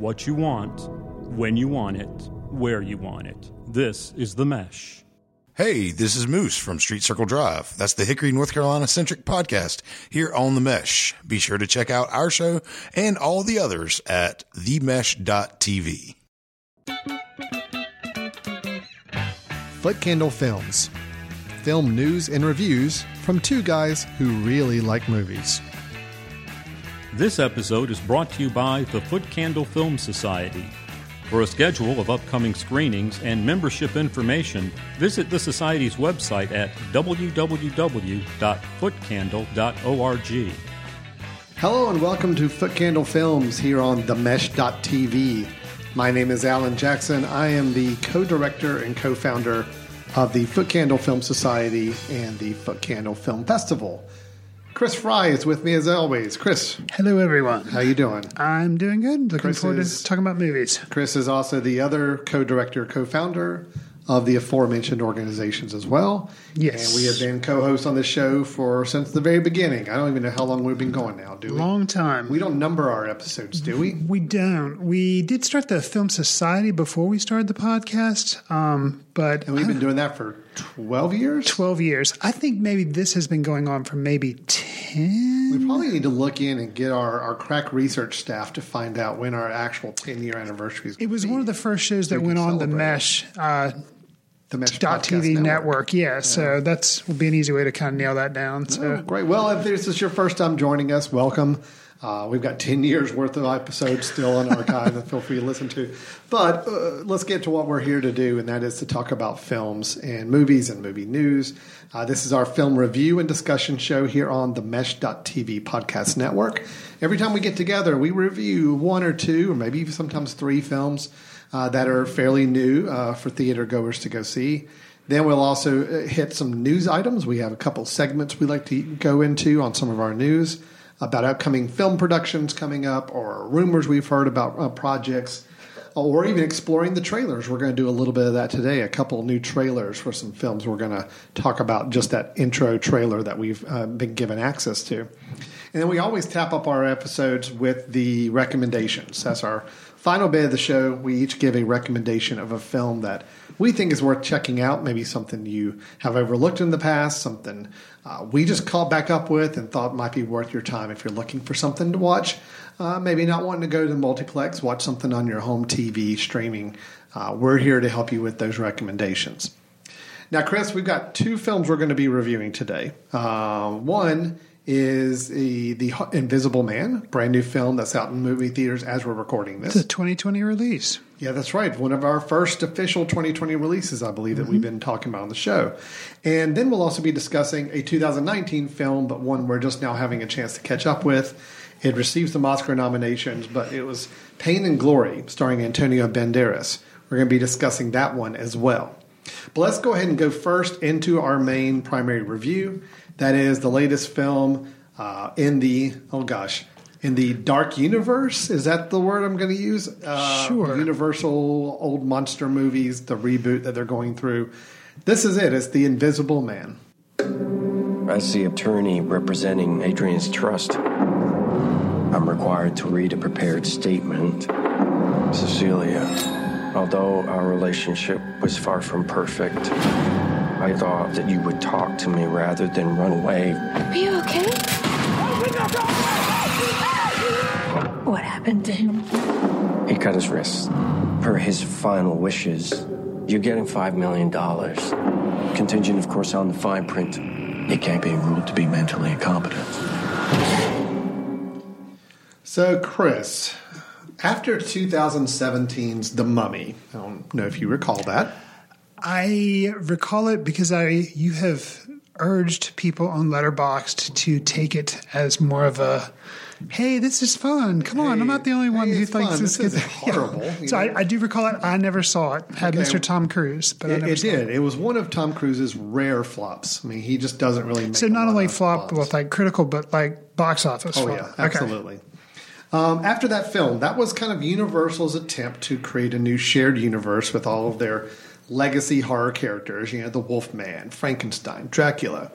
what you want, when you want it, where you want it. This is The Mesh. Hey, this is Moose from Street Circle Drive. That's the Hickory, North Carolina centric podcast here on The Mesh. Be sure to check out our show and all the others at themesh.tv. Foot Candle Films. Film news and reviews from two guys who really like movies. This episode is brought to you by the Foot Candle Film Society. For a schedule of upcoming screenings and membership information, visit the Society's website at www.footcandle.org. Hello and welcome to Foot Candle Films here on themesh.tv. My name is Alan Jackson. I am the co director and co founder of the Foot Candle Film Society and the Foot Candle Film Festival. Chris Fry is with me as always. Chris, Hello, everyone. how you doing? I'm doing good. Looking Chris forward is- to talking about movies. Chris is also the other co-director, co-founder of the aforementioned organizations as well. Yes. and we have been co-hosts on this show for since the very beginning. I don't even know how long we've been going now. Do we? Long time. We don't number our episodes, do we? We don't. We did start the Film Society before we started the podcast, um, but And we've been doing that for twelve years. 12 years. I think maybe this has been going on for maybe 10. We probably need to look in and get our, our crack research staff to find out when our actual ten year anniversary is. It was gonna one of the first shows that We went on the. Mesh uh, the Mesh dot TV network. Yeah, so that's will be an easy way to kind of nail that down. So Oh, great. Well, if this is your first time joining us, welcome. Uh, we've got 10 years worth of episodes still on archive and feel free to listen to. But uh, let's get to what we're here to do, and that is to talk about films and movies and movie news. Uh, this is our film review and discussion show here on the Mesh.tv podcast network. Every time we get together, we review one or two, or maybe sometimes three films uh, that are fairly new uh, for theater goers to go see. Then we'll also uh, hit some news items. We have a couple segments we like to go into on some of our news about upcoming film productions coming up or rumors we've heard about uh, projects or even exploring the trailers. We're going to do a little bit of that today. A couple new trailers for some films we're going to talk about just that intro trailer that we've uh, been given access to. And then we always tap up our episodes with the recommendations. That's our final bit of the show. We each give a recommendation of a film that we think is worth checking out, maybe something you have overlooked in the past, something uh, we just caught back up with and thought might be worth your time if you're looking for something to watch. Uh, maybe not wanting to go to the multiplex, watch something on your home TV streaming. Uh, we're here to help you with those recommendations. Now, Chris, we've got two films we're going to be reviewing today. Uh, one is the, the Invisible Man, brand new film that's out in movie theaters as we're recording this. it's a 2020 release. Yeah, that's right. One of our first official 2020 releases, I believe, that we've mm-hmm. been talking about on the show. And then we'll also be discussing a 2019 film, but one we're just now having a chance to catch up with. It received some Oscar nominations, but it was Pain and Glory, starring Antonio Banderas. We're going to be discussing that one as well. But let's go ahead and go first into our main primary review. That is the latest film uh, in the, oh gosh, in the Dark Universe. Is that the word I'm going to use? Uh, Sure. Universal old monster movies, the reboot that they're going through. This is it. It's The Invisible Man. As the attorney representing Adrian's trust, I'm required to read a prepared statement. Cecilia, although our relationship was far from perfect, I thought that you would talk to me rather than run away. Are you okay? What happened to him? He cut his wrist. Per his final wishes, you're getting $5 million. Contingent, of course, on the fine print. He can't be ruled to be mentally incompetent. So, Chris, after 2017's The Mummy, I don't know if you recall that. I recall it because I you have urged people on Letterboxd to take it as more of a hey, this is fun. Come on, I'm not the only one hey, who thinks fun. this, This is horrible, you So? I, I do recall it. I never saw it. Had Okay. Mr. Tom Cruise, but I It, never it saw did. It was one of Tom Cruise's rare flops. I mean, he just doesn't really make So not only flops. with like critical, but like box office. Oh flop. yeah, Okay. absolutely. Um, after that film, that was kind of Universal's attempt to create a new shared universe with all of their legacy horror characters. You know, the Wolfman, Frankenstein, Dracula,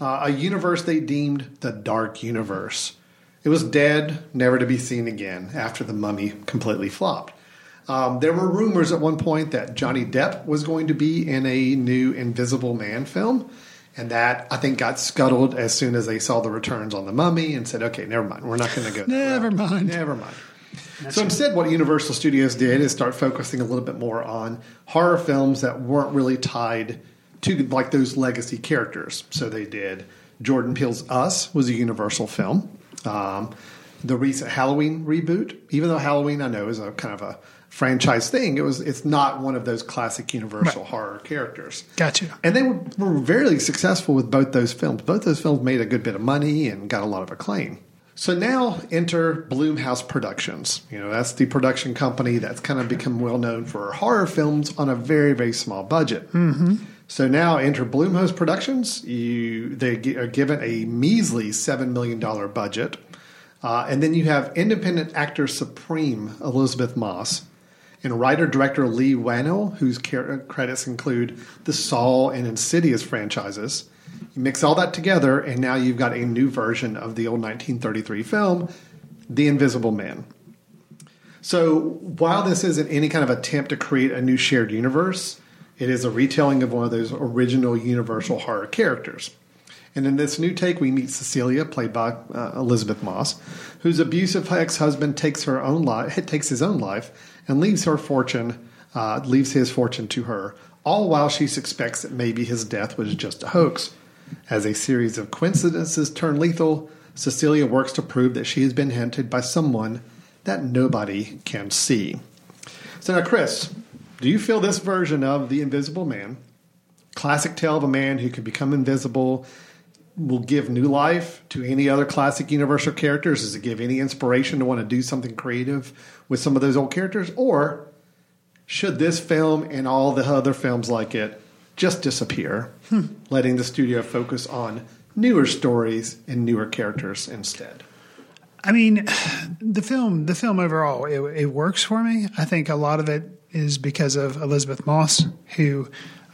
uh, a universe they deemed the Dark Universe. It was dead, never to be seen again after the mummy completely flopped. Um, there were rumors at one point that Johnny Depp was going to be in a new Invisible Man film, and that I think got scuttled as soon as they saw the returns on the mummy and said, okay, never mind, we're not going to go. Never route. mind. Never mind. So instead, what Universal Studios did is start focusing a little bit more on horror films that weren't really tied to like those legacy characters. So they did Jordan Peele's Us was a Universal film. Um, the recent Halloween reboot, even though Halloween I know is a kind of a franchise thing, it was it's not one of those classic Universal Right. horror characters. Gotcha. And they were, were very successful with both those films. Both those films made a good bit of money and got a lot of acclaim. So now enter Blumhouse Productions. You know, that's the production company that's kind of become well known for horror films on a very, very small budget. Mm-hmm. So now enter Blumhouse Productions. You they are given a measly $7 million budget. Uh, and then you have independent actor supreme Elisabeth Moss and writer director Leigh Whannell, whose car- credits include the Saw and Insidious franchises. You mix all that together, and now you've got a new version of the old 1933 film, The Invisible Man. So while this isn't any kind of attempt to create a new shared universe, it is a retelling of one of those original Universal horror characters. And in this new take, we meet Cecilia, played by uh, Elisabeth Moss, whose abusive ex-husband takes her own life, takes his own life, and leaves her fortune, uh, leaves his fortune to her. All while she suspects that maybe his death was just a hoax. As a series of coincidences turn lethal, Cecilia works to prove that she has been hunted by someone that nobody can see. So now, Chris, do you feel this version of the Invisible Man, classic tale of a man who can become invisible, will give new life to any other classic Universal characters? Does it give any inspiration to want to do something creative with some of those old characters? Or should this film and all the other films like it just disappear, letting the studio focus on newer stories and newer characters instead? I mean, the film, the film overall, it, it works for me. I think a lot of it is because of Elisabeth Moss, who,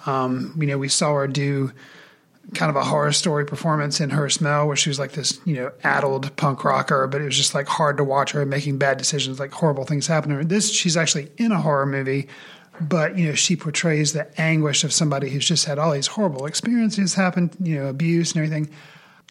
um, you know, we saw her do kind of a horror story performance in Her Smell, where she was like this, you know, addled punk rocker, but it was just like hard to watch her making bad decisions, like horrible things happen to her. This, she's actually in a horror movie, but you know, she portrays the anguish of somebody who's just had all these horrible experiences happen, you know, abuse and everything.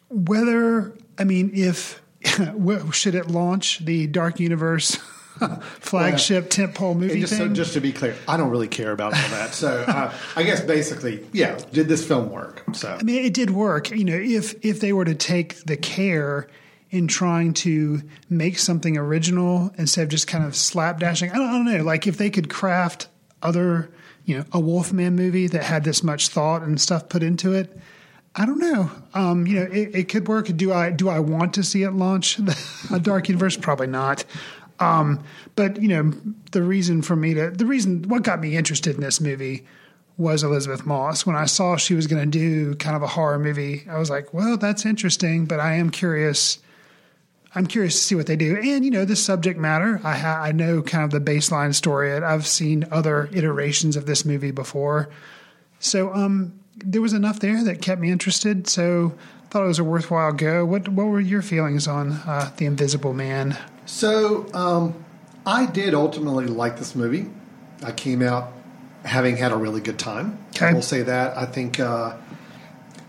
Whether I mean, if should it launch the Dark Universe flagship tentpole movie just, so, thing? just to be clear, I don't really care about all that. So uh, I guess basically, yeah, did this film work? So I mean, it did work. You know, if if they were to take the care in trying to make something original instead of just kind of slapdashing, I don't, I don't know. Like if they could craft other, you know, a Wolfman movie that had this much thought and stuff put into it. I don't know. Um, you know, it, it could work. Do I do I want to see it launch a Dark Universe? Probably not. Um, but you know, the reason for me to the reason what got me interested in this movie was Elisabeth Moss. When I saw she was going to do kind of a horror movie, I was like, well, that's interesting, but I am curious. I'm curious to see what they do. And, you know, the subject matter, I, ha- I know kind of the baseline story. I've seen other iterations of this movie before. So um, there was enough there that kept me interested. So I thought it was a worthwhile go. What, what were your feelings on uh, The Invisible Man? So um, I did ultimately like this movie. I came out having had a really good time. Okay. I will say that. I think uh,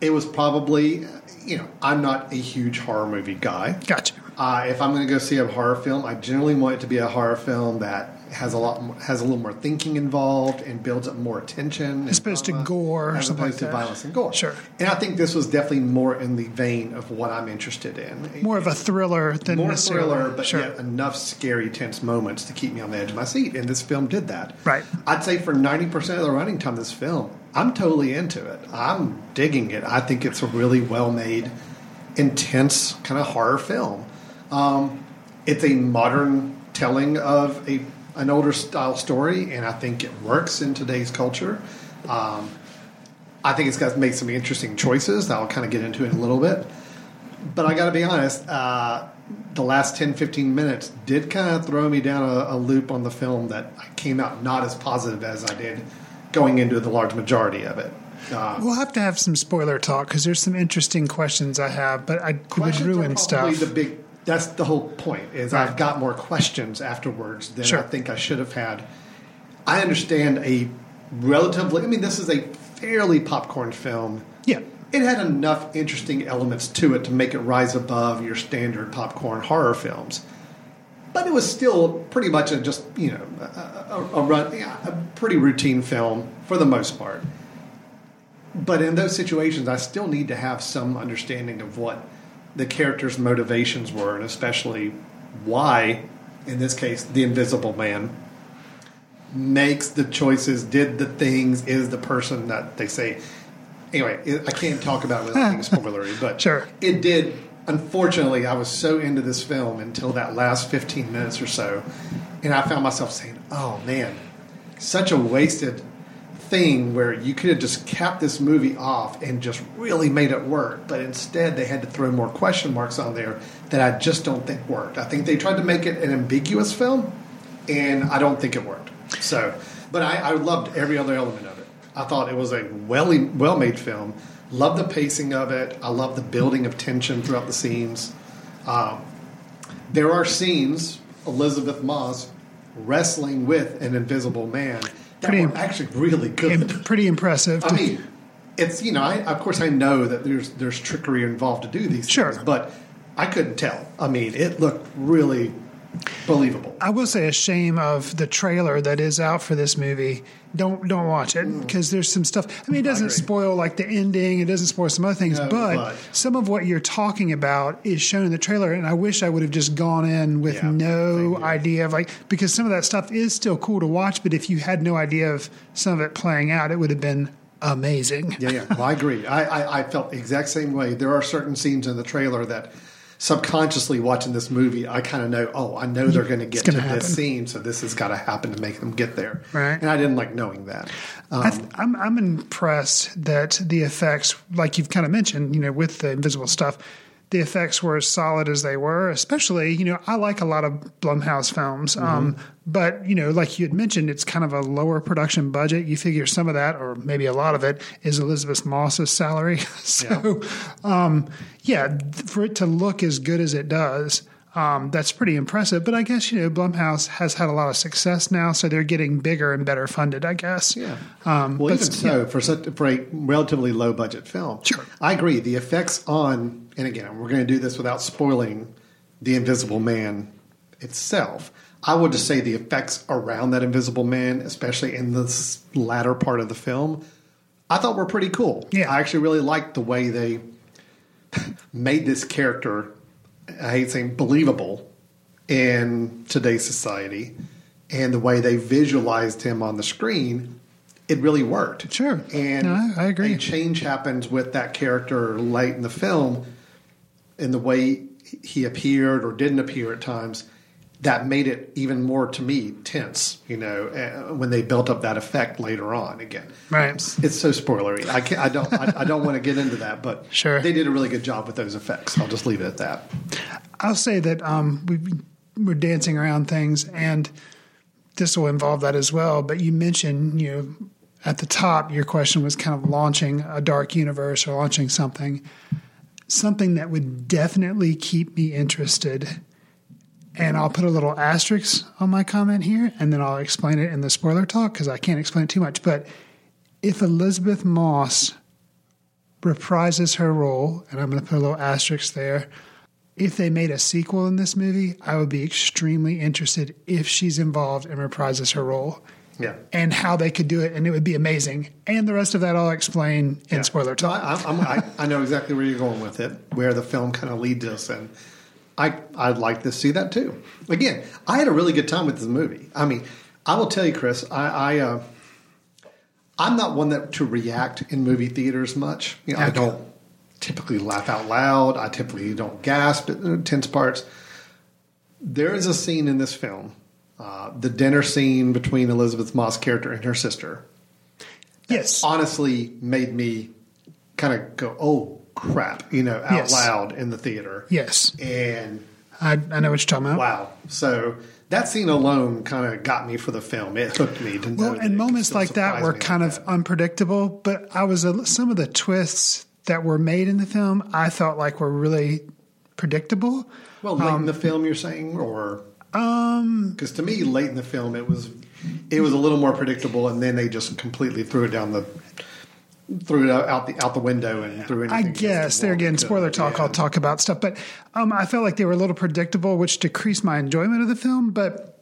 it was probably, you know, I'm not a huge horror movie guy. Gotcha. Uh, if I'm going to go see a horror film, I generally want it to be a horror film that has a lot more, has a little more thinking involved and builds up more attention, As opposed to gore or as opposed like to that. violence and gore. Sure. And I think this was definitely more in the vein of what I'm interested in. More of a thriller than more thriller, but sure. yet enough scary, tense moments to keep me on the edge of my seat. And this film did that. Right. I'd say for ninety percent of the running time, of this film, I'm totally into it. I'm digging it. I think it's a really well made, intense kind of horror film. Um, it's a modern telling of a an older style story, and I think it works in today's culture. Um, I think it's got to make some interesting choices that I'll kind of get into in a little bit. But I got to be honest, uh, the last 10, 15 minutes did kind of throw me down a, a loop on the film that I came out not as positive as I did going into the large majority of it. Uh, We'll have to have some spoiler talk because there's some interesting questions I have, but I would ruin stuff. The big that's the whole point. Is Right. I've got more questions afterwards than Sure. I think I should have had. I understand a relatively. I mean, this is a fairly popcorn film. Yeah. It had enough interesting elements to it to make it rise above your standard popcorn horror films. But it was still pretty much a just you know a, a, a run, yeah, a pretty routine film for the most part. But in those situations, I still need to have some understanding of what the character's motivations were, and especially why, in this case, the Invisible Man makes the choices, did the things, is the person that they say. Anyway, it, I can't talk about it without being spoilery, but Sure. it did. Unfortunately, I was so into this film until that last 15 minutes or so, and I found myself saying, "Oh man, such a wasted thing where you could have just capped this movie off and just really made it work. But instead, they had to throw more question marks on there that I just don't think worked. I think they tried to make it an ambiguous film, and I don't think it worked. So, but I, I loved every other element of it. I thought it was a well well made film. Love the pacing of it. I love the building of tension throughout the scenes. Um, there are scenes Elisabeth Moss wrestling with an invisible man that Pretty were actually really good. Pretty impressive. I mean, it's you know, I, of course, I know that there's there's trickery involved to do these Sure. things, but I couldn't tell. I mean, it looked really believable. I will say a shame of the trailer that is out for this movie. Don't don't watch it mm. because there's some stuff. I mean, it doesn't spoil like the ending. It doesn't spoil some other things, No, but, but- some of what you're talking about is shown in the trailer. And I wish I would have just gone in with Yeah, no idea of like because some of that stuff is still cool to watch. But if you had no idea of some of it playing out, it would have been amazing. Yeah, yeah. Well, I agree. I, I, I felt the exact same way. There are certain scenes in the trailer that subconsciously watching this movie, I kind of know, oh, I know they're going to get to happen. this scene, so this has got to happen to make them get there. Right. And I didn't like knowing that. Um, I th- I'm I'm impressed that the effects, like you've kind of mentioned, you know, with the invisible stuff, the effects were as solid as they were. Especially, you know, I like a lot of Blumhouse films, um, but you know, like you had mentioned, it's kind of a lower production budget. You figure some of that, or maybe a lot of it, is Elisabeth Moss's salary. so, um, yeah, for it to look as good as it does. Um, that's pretty impressive, but I guess you know Blumhouse has had a lot of success now, so they're getting bigger and better funded. I guess. Yeah. Um, well, but even so, for such for a relatively low budget film, Sure. I agree. The effects on, and again, we're going to do this without spoiling the Invisible Man itself. I would just say the effects around that Invisible Man, especially in this latter part of the film, I thought were pretty cool. Yeah. I actually really liked the way they made this character. I hate saying believable in today's society, and the way they visualized him on the screen, it really worked. Sure. and No, I- I agree. A change happens with that character late in the film, in the way he appeared or didn't appear at times. That made it even more to me tense, you know, uh, when they built up that effect later on. Again, Right. It's, it's so spoilery. I can't. I don't. I, I don't want to get into that, but Sure. they did a really good job with those effects. I'll just leave it at that. I'll say that um, we we're dancing around things, and this will involve that as well. But you mentioned, you know, at the top, your question was kind of launching a dark universe or launching something, something that would definitely keep me interested. And I'll put a little asterisk on my comment here, and then I'll explain it in the spoiler talk because I can't explain it too much. But if Elisabeth Moss reprises her role, and I'm going to put a little asterisk there, if they made a sequel in this movie, I would be extremely interested if she's involved and reprises her role Yeah. and how they could do it, and it would be amazing. And the rest of that I'll explain in Yeah. spoiler talk. I, I'm, I, I know exactly where you're going with it, where the film kind of leads us, and I I'd like to see that too. Again, I had a really good time with this movie. I mean, I will tell you, Chris, I, I uh, I'm not one that to react in movie theaters much. You know, I don't typically laugh out loud. I typically don't gasp at uh, tense parts. There is a scene in this film, uh, the dinner scene between Elisabeth Moss' character and her sister yes. honestly made me kind of go, "Oh crap!" You know, out Yes. loud in the theater. Yes. And I, I know what you're talking about. wow, so that scene alone kind of got me for the film. It hooked me to. Well, and moments like that were kind like of that. unpredictable, but I was a, some of the twists that were made in the film I felt like were really predictable. Well, late in the film, you're saying, or um, because to me, late in the film, it was it was a little more predictable, and then they just completely threw it down the threw it out the out the window and threw anything. I the guess there again, spoiler talk. yeah. I'll talk about stuff, but um, I felt like they were a little predictable, which decreased my enjoyment of the film. But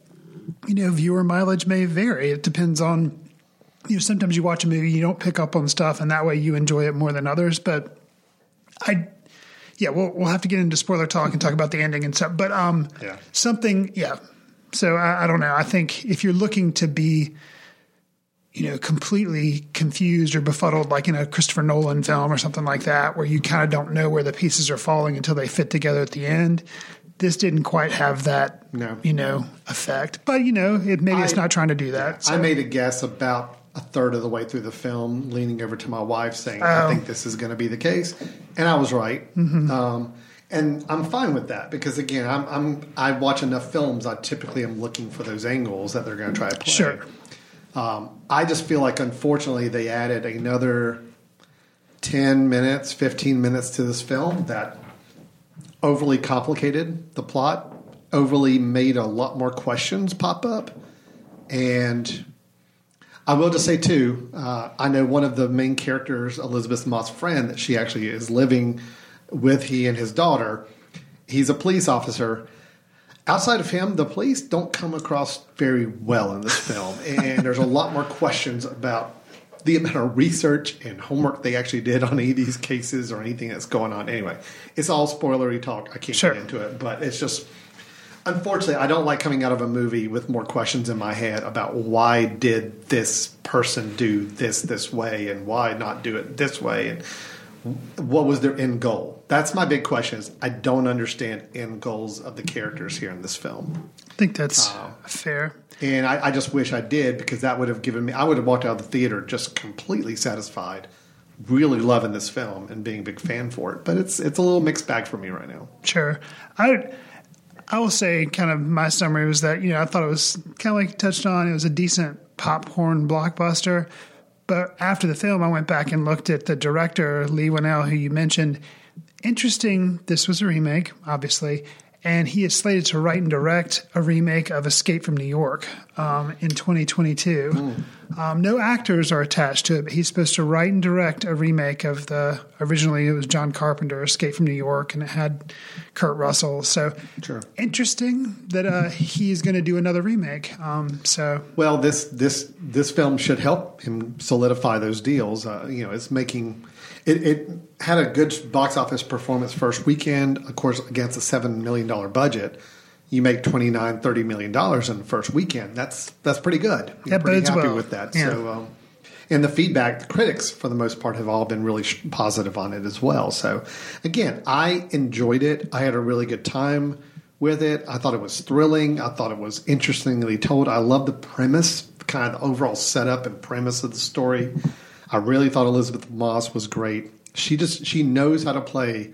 you know, viewer mileage may vary. It depends on you know. Sometimes you watch a movie, you don't pick up on stuff, and that way you enjoy it more than others. But I, yeah, we'll we'll have to get into spoiler talk and talk about the ending and stuff. But um, Yeah. something, yeah. So I, I don't know. I think if you're looking to be you know, completely confused or befuddled, like in a Christopher Nolan film or something like that, where you kind of don't know where the pieces are falling until they fit together at the end. This didn't quite have that, No. you know, effect. But you know, it maybe it's not trying to do that. So. I made a guess about a third of the way through the film, leaning over to my wife, saying, Oh. Mm-hmm. "I think this is going to be the case," and I was right. Um, and I'm fine with that because again, I'm, I'm I watch enough films. I typically am looking for those angles that they're going to try to play. Sure. Um, I just feel like unfortunately they added another ten minutes, fifteen minutes to this film that overly complicated the plot, overly made a lot more questions pop up, and I will just say too, uh, I know one of the main characters, Elisabeth Moss' friend, that she actually is living with he and his daughter. He's a police officer. Outside of him, the police don't come across very well in this film, and there's a lot more questions about the amount of research and homework they actually did on any of these cases or anything that's going on. Anyway, it's all spoilery talk. I can't Sure. get into it, but it's just unfortunately, I don't like coming out of a movie with more questions in my head about why did this person do this this way and why not do it this way and what was their end goal. That's my big question. Is I don't understand end goals of the characters here in this film, I think that's Uh, fair. and I, I just wish I did because that would have given me. I would have walked out of the theater just completely satisfied, really loving this film and being a big fan for it. But it's it's a little mixed bag for me right now. Sure. I I will say kind of my summary was that, you know, I thought it was kind of like touched on, it was a decent popcorn blockbuster. But after the film, I went back and looked at the director, Leigh Whannell, who you mentioned. Interesting, this was a remake, obviously, and he is slated to write and direct a remake of Escape from New York um, in 2022. Um, no actors are attached to it, but he's supposed to write and direct a remake of the originally it was John Carpenter Escape from New York, and it had Kurt Russell. So Sure. interesting that uh, he's going to do another remake. Um, so Well, this this this film should help him solidify those deals. Uh, you know, it's making it, it had a good box office performance first weekend. Of course, against a seven million dollar budget, you make 29 30 million dollars in the first weekend. That's that's pretty good. You're That pretty happy well. with that. Yeah. So. Um, and the feedback, the critics for the most part have all been really sh- positive on it as well. So, again, I enjoyed it. I had a really good time with it. I thought it was thrilling. I thought it was interestingly told. I love the premise, kind of the overall setup and premise of the story. I really thought Elisabeth Moss was great. She just she knows how to play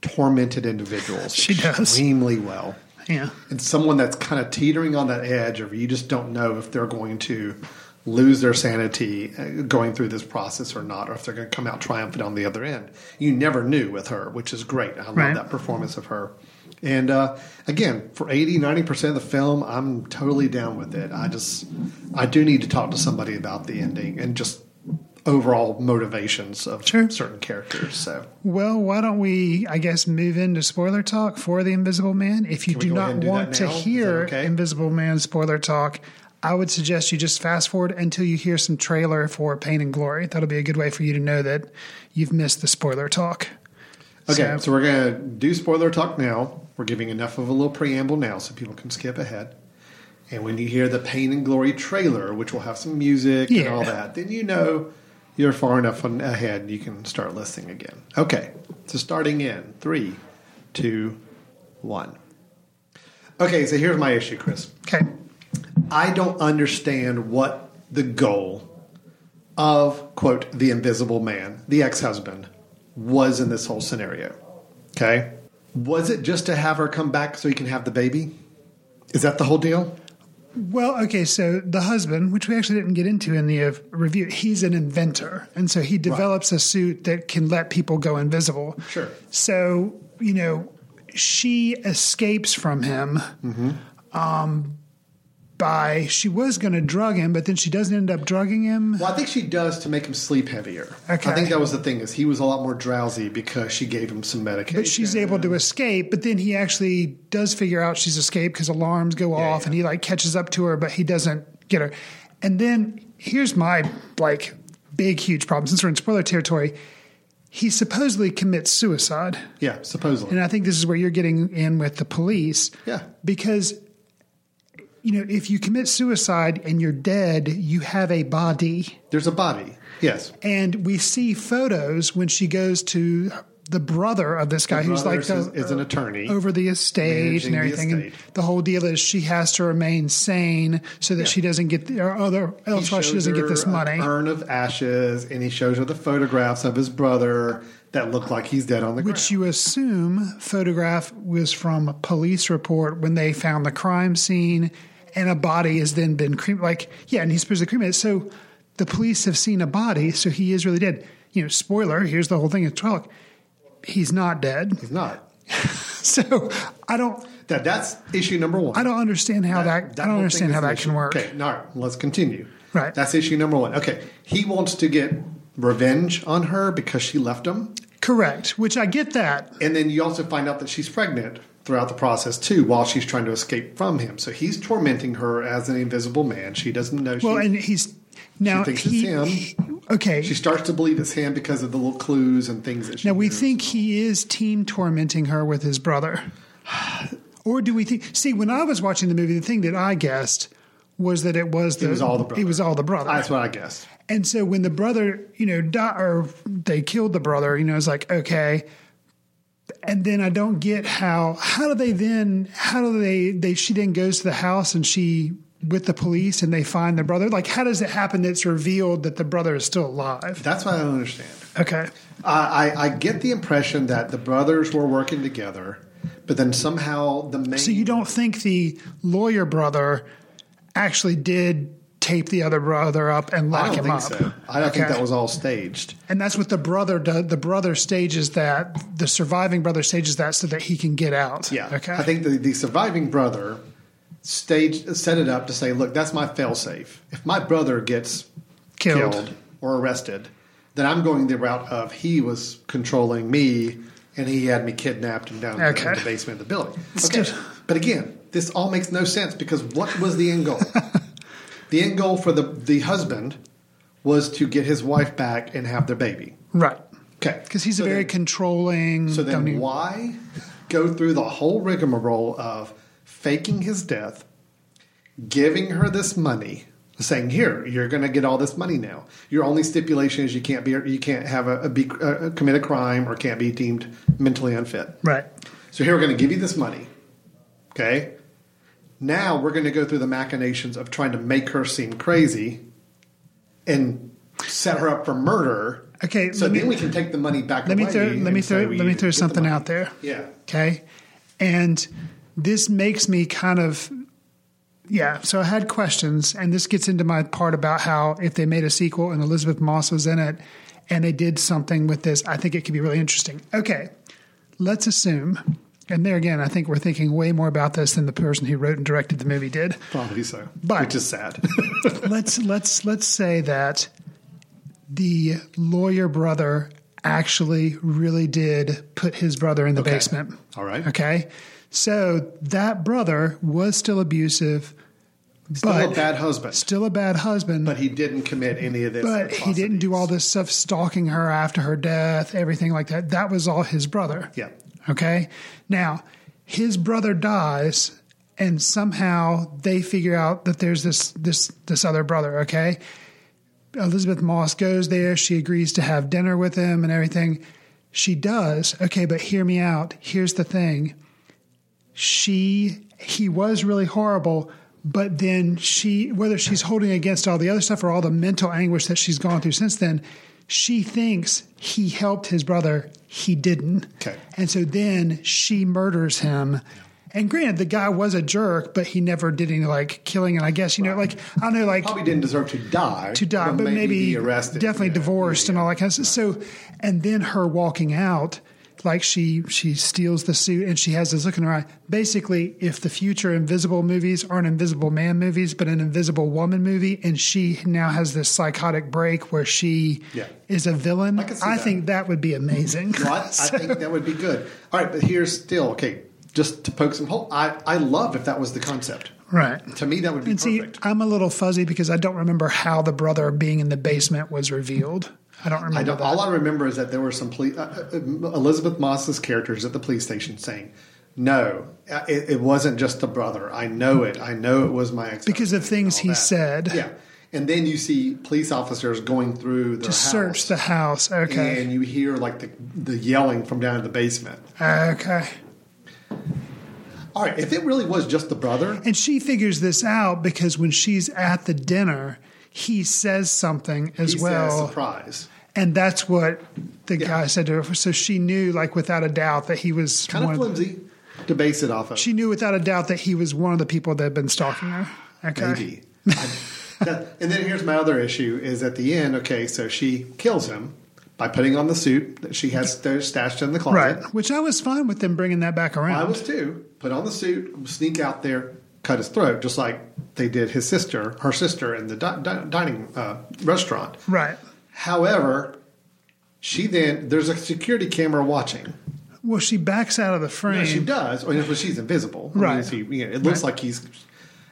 tormented individuals. She does. extremely well yeah, and someone that's kind of teetering on that edge of you just don't know if they're going to lose their sanity uh, going through this process or not, or if they're going to come out triumphant on the other end. You never knew with her, which is great. I love Right. that performance of her. And uh, again, for 80, 90% of the film, I'm totally down with it. I just, I do need to talk to somebody about the ending and just overall motivations of Sure. certain characters. So, Well, why don't we, I guess, move into spoiler talk for The Invisible Man? If you do not do want to now? Is that hear okay? Invisible Man spoiler talk, I would suggest you just fast forward until you hear some trailer for Pain and Glory. That'll be a good way for you to know that you've missed the spoiler talk. Okay, So- so, we're going to do spoiler talk now. We're giving enough of a little preamble now so people can skip ahead. And when you hear the Pain and Glory trailer, which will have some music and all that, then you know you're far enough on- ahead you can start listening again. Okay, so starting in three, two, one. Okay, so here's my issue, Chris. Okay. I don't understand what the goal of, quote, the invisible man, the ex husband, was in this whole scenario. Okay? Was it just to have her come back so he can have the baby? Is that the whole deal? Well, okay, so the husband, which we actually didn't get into in the uh, review, he's an inventor. And so he develops a suit that can let people go invisible. Sure. So, you know, she escapes from him. Um, by she was going to drug him, but then she doesn't end up drugging him. Well, I think she does to make him sleep heavier. Okay. I think that was the thing is he was a lot more drowsy because she gave him some medication. But she's able to escape. But then he actually does figure out she's escaped because alarms go off, yeah. and he like catches up to her, but he doesn't get her. And then here's my like big huge problem. Since we're in spoiler territory, he supposedly commits suicide. Yeah, supposedly. And I think this is where you're getting in with the police. Yeah. Because, you know, if you commit suicide and you're dead, you have a body. There's a body. Yes. And we see photos when she goes to the brother of this guy who's brother like the, is- is an attorney over the estate and the everything. And the whole deal is she has to remain sane so that she doesn't get the, or other else why she doesn't get this money. Urn of ashes, and he shows her the photographs of his brother that look like he's dead on the Which ground. you assume photograph was from a police report when they found the crime scene and a body has then been cremated. Like, yeah, and he's supposed to cremate it. So the police have seen a body, so he is really dead. You know, spoiler, here's the whole thing in Twilight. He's not dead. he's not. So I don't That that's issue number one. I don't understand how that, I don't understand how that issue. can work. Okay, all right, let's continue. Right. That's issue number one. Okay, he wants to get revenge on her because she left him, Correct. Which I get that. and then you also find out that she's pregnant throughout the process too, while she's trying to escape from him. So he's tormenting her as an invisible man. She doesn't know. Well, she, and he's now thinks it's he, him. he- okay. she starts to believe it's him because of the little clues and things that she. Now we hears. think he is team tormenting her with his brother. Or do we think see when I was watching the movie the thing that I guessed was that it was the it was all the brother. It was all the brother. That's what I guessed. And so when the brother, you know, died or they killed the brother, you know, it's like okay. And then I don't get how how do they then how do they they she then goes to the house and she with the police and they find the brother like how does it happen that it's revealed that the brother is still alive? That's what I don't understand. Okay. I, I, I get the impression that the brothers were working together, but then somehow the main. So you don't think the lawyer brother actually did tape the other brother up and lock him up? so. I don't think that was all staged. And that's what the brother does. The brother stages that. The surviving brother stages that so that he can get out. Yeah. Okay. I think the, the surviving brother staged set it up to say, look, that's my failsafe. If my brother gets Killed. killed. or arrested, then I'm going the route of he was controlling me and he had me kidnapped and down Okay. in the basement of the building. Okay. But again, this all makes no sense because what was the end goal? the end goal for the, the husband was to get his wife back and have their baby. right. Okay. Because he's So a very then- controlling. so then, don't why go through the whole rigmarole of faking his death, giving her this money, saying, "Here, you're going to get all this money now. Your only stipulation is you can't be, you can't have a, a be, uh, commit a crime or can't be deemed mentally unfit. Right. So here we're going to give you this money. Okay. Now we're going to go through the machinations of trying to make her seem crazy and set her up for murder. Okay, So me- then we can take the money back. Let me throw. Let me throw. Let me throw something out there. Yeah. Okay. And this makes me kind of, yeah. So I had questions, and this gets into my part about how if they made a sequel and Elisabeth Moss was in it and they did something with this, I think it could be really interesting. Okay. Let's assume, and there again, I think we're thinking way more about this than the person who wrote and directed the movie did. Probably so. But- which is sad. let's let's let's say that the lawyer brother actually really did put his brother in the Okay. basement. All right. Okay. So that brother was still abusive, Still but a bad husband. still a bad husband. but he didn't commit any of this. but he didn't do all this stuff stalking her after her death, everything like that. That was all his brother. Yeah. Okay. Now, his brother dies, and somehow they figure out that there's this this this other brother. Okay. Elisabeth Moss goes there. She agrees to have dinner with him and everything. She does. Okay, but hear me out. Here's the thing. She he was really horrible, but then she whether she's holding against all the other stuff or all the mental anguish that she's gone through since then, she thinks he helped his brother. He didn't. Okay. And so then she murders him. And granted, the guy was a jerk, but he never did any like killing. And I guess you know, like I don't know, like Probably didn't deserve to die. to die, but, maybe, be arrested. definitely Yeah. divorced and all that kind of stuff. So, and then her walking out like she she steals the suit and she has this look in her eye. Basically, if the future Invisible movies aren't Invisible Man movies, but an Invisible Woman movie, and she now has this psychotic break where she Yeah. is a villain, I I that. think that would be amazing. Well, I, I think that would be good. All right, but here's still okay. Just to poke some hole, I I love if that was the concept. right. To me, that would be And see, perfect. I'm a little fuzzy because I don't remember how the brother being in the basement was revealed. I don't remember I don't, that. all I remember is that there were some police, uh, uh, Elisabeth Moss's characters at the police station saying, "No, uh, it, it wasn't just the brother. I know it. I know it was my ex Because of things he said. Yeah, and then you see police officers going through their to search the house. Okay. and you hear like the the yelling from down in the basement. okay. All right, if it really was just the brother, And she figures this out because when she's at the dinner, he says something as he well. says surprise. And that's what the Yeah. guy said to her. So she knew, like, without a doubt, that he was Kind of of the- flimsy to base it off of. She knew without a doubt that he was one of the people that had been stalking her. Okay. Maybe. That- and then here's my other issue: is at the end. Okay, so she kills him by putting on the suit that she has st- stashed in the closet. Right. Which I was fine with them bringing that back around. I was too. Put on the suit, sneak out there, cut his throat, just like they did his sister, her sister, in the di- di- dining uh, restaurant. right. However, she then there's a security camera watching. Well, she backs out of the frame. No, she does, oh, or but she's invisible. I mean, Right. she- you know, it looks Right. like he's.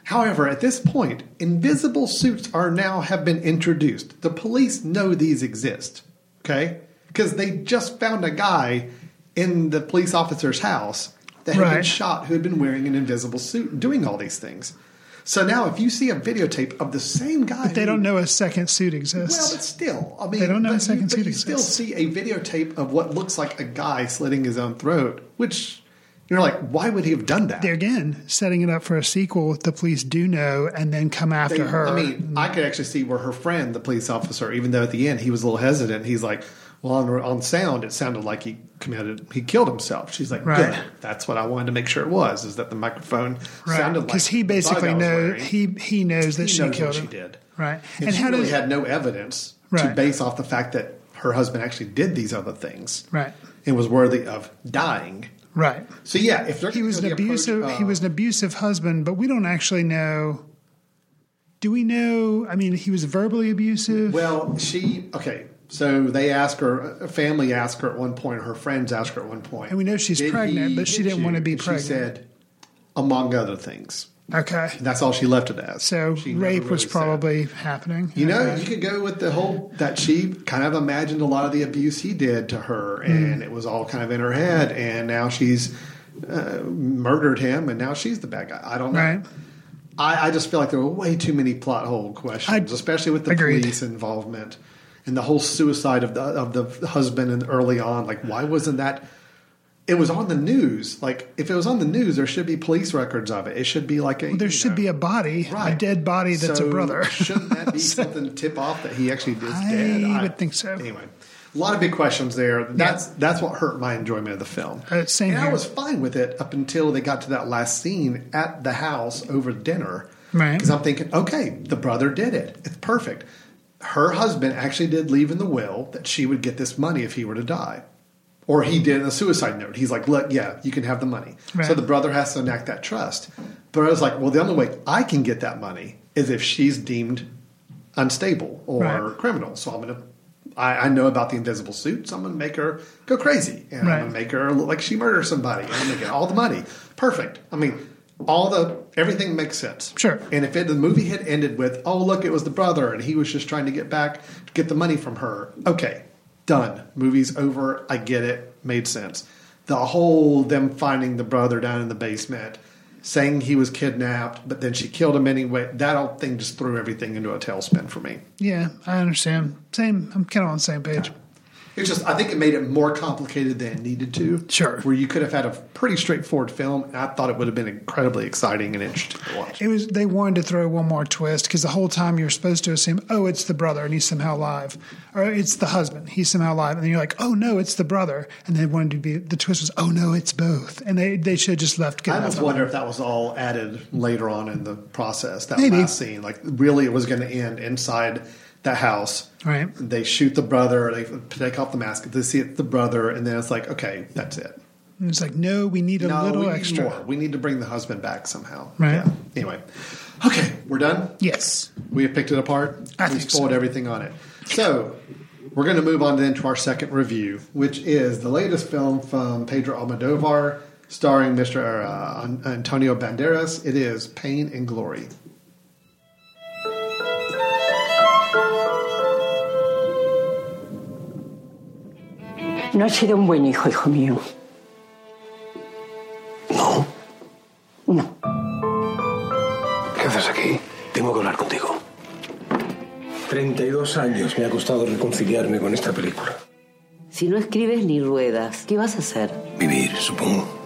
However, at this point, invisible suits are now have been introduced. The police know these exist, okay? Because they just found a guy in the police officer's house that had been shot who had been wearing an invisible suit and doing all these things. So now, if you see a videotape of the same guy, But they who- don't know a second suit exists. well, but still, I mean, They don't know a second you, suit you still see a videotape of what looks like a guy slitting his own throat, which you're like, why would he have done that? They're again setting it up for a sequel. The police do know and then come after They- her. I mean, I could actually see where her friend, the police officer, even though at the end he was a little hesitant, he's like, "Well, on, on sound, it sounded like he committed, he killed himself." She's like, Right. "Good, that's what I wanted to make sure it was." Is that the microphone right? sounded like Because he basically knows he he knows that He she knows killed what him. she did, Right. And, And, she really does had no evidence to base off the fact that her husband actually did these other things, right and was worthy of dying. right? So yeah, if He was an abusive. approach- he uh, was an abusive husband, but we don't actually know. Do we know? I mean, he was verbally abusive. Well, she okay. So they ask her, a family asked her at one point, her friends asked her at one point. And we know she's "Did pregnant, he but she didn't you?" want to be pregnant. She said, among other things. okay. That's all she left it as. So She rape really was said. probably happening. You know, you could go with the whole that she kind of imagined a lot of the abuse he did to her, Hmm. and it was all kind of in her head, and now she's uh, murdered him, and now she's the bad guy. I don't know. Right. I, I just feel like there were way too many plot hole questions, I- especially with the agreed. police involvement and the whole suicide of the of the husband and early on. Like, why wasn't that? It was on the news. Like, if it was on the news, there should be police records of it. It should be like a. There should know, be a body, a dead body that's So a brother. shouldn't that be something to tip off that he actually is I dead? would think so. Anyway, a lot of big questions there. That's that's what hurt my enjoyment of the film. Uh, same and I was fine with it up until they got to that last scene at the house over dinner. Right. Because I'm thinking, okay, the brother did it. It's perfect. Her husband actually did leave in the will that she would get this money if he were to die. Or he did in a suicide note. He's like, look, yeah, you can have the money. Right. So the brother has to enact that trust. But I was like, well, the only way I can get that money is if she's deemed unstable or Right. criminal. So I'm going to, I, I know about the invisible suit, so I'm going to make her go crazy. And Right. I'm going to make her look like she murdered somebody. And I'm going to get all the money. Perfect. I mean, all the, everything makes sense. Sure. And if it, the movie had ended with, oh, look, it was the brother and he was just trying to get back, get the money from her. Okay, done. Movie's over. I get it. Made sense. The whole them finding the brother down in the basement, saying he was kidnapped, but then she killed him anyway. That whole thing just threw everything into a tailspin for me. yeah, I understand. Same. I'm kind of on the same page. It's just, I think it made it more complicated than it needed to. Sure. Where you could have had a pretty straightforward film, and I thought it would have been incredibly exciting and interesting to watch. It was they wanted to throw one more twist because the whole time you're supposed to assume, oh, it's the brother and he's somehow alive, or it's the husband, he's somehow alive, and then you're like, oh no, it's the brother, and they wanted to be the twist was, oh no, it's both, and they they should have just left good I almost wonder if that was all added later on in the process. That Maybe. last scene, like really, it was going to end inside that house. Right. They shoot the brother. They take off the mask. They see it's the brother, and then it's like, okay, that's it. And it's like, no, we need a No, little need extra. more. We need to bring the husband back somehow. Right. Yeah. Anyway, okay, we're done. Yes. We have picked it apart. I we think spoiled so. everything on it. So we're going to move on then to our second review, which is the latest film from Pedro Almodovar, starring Mr. Uh, Antonio Banderas. It is Pain and Glory. No has sido un buen hijo, hijo mío. No. No. ¿Qué haces aquí? Tengo que hablar contigo. 32 años me ha costado reconciliarme con esta película. Si no escribes ni ruedas, ¿qué vas a hacer? Vivir, supongo.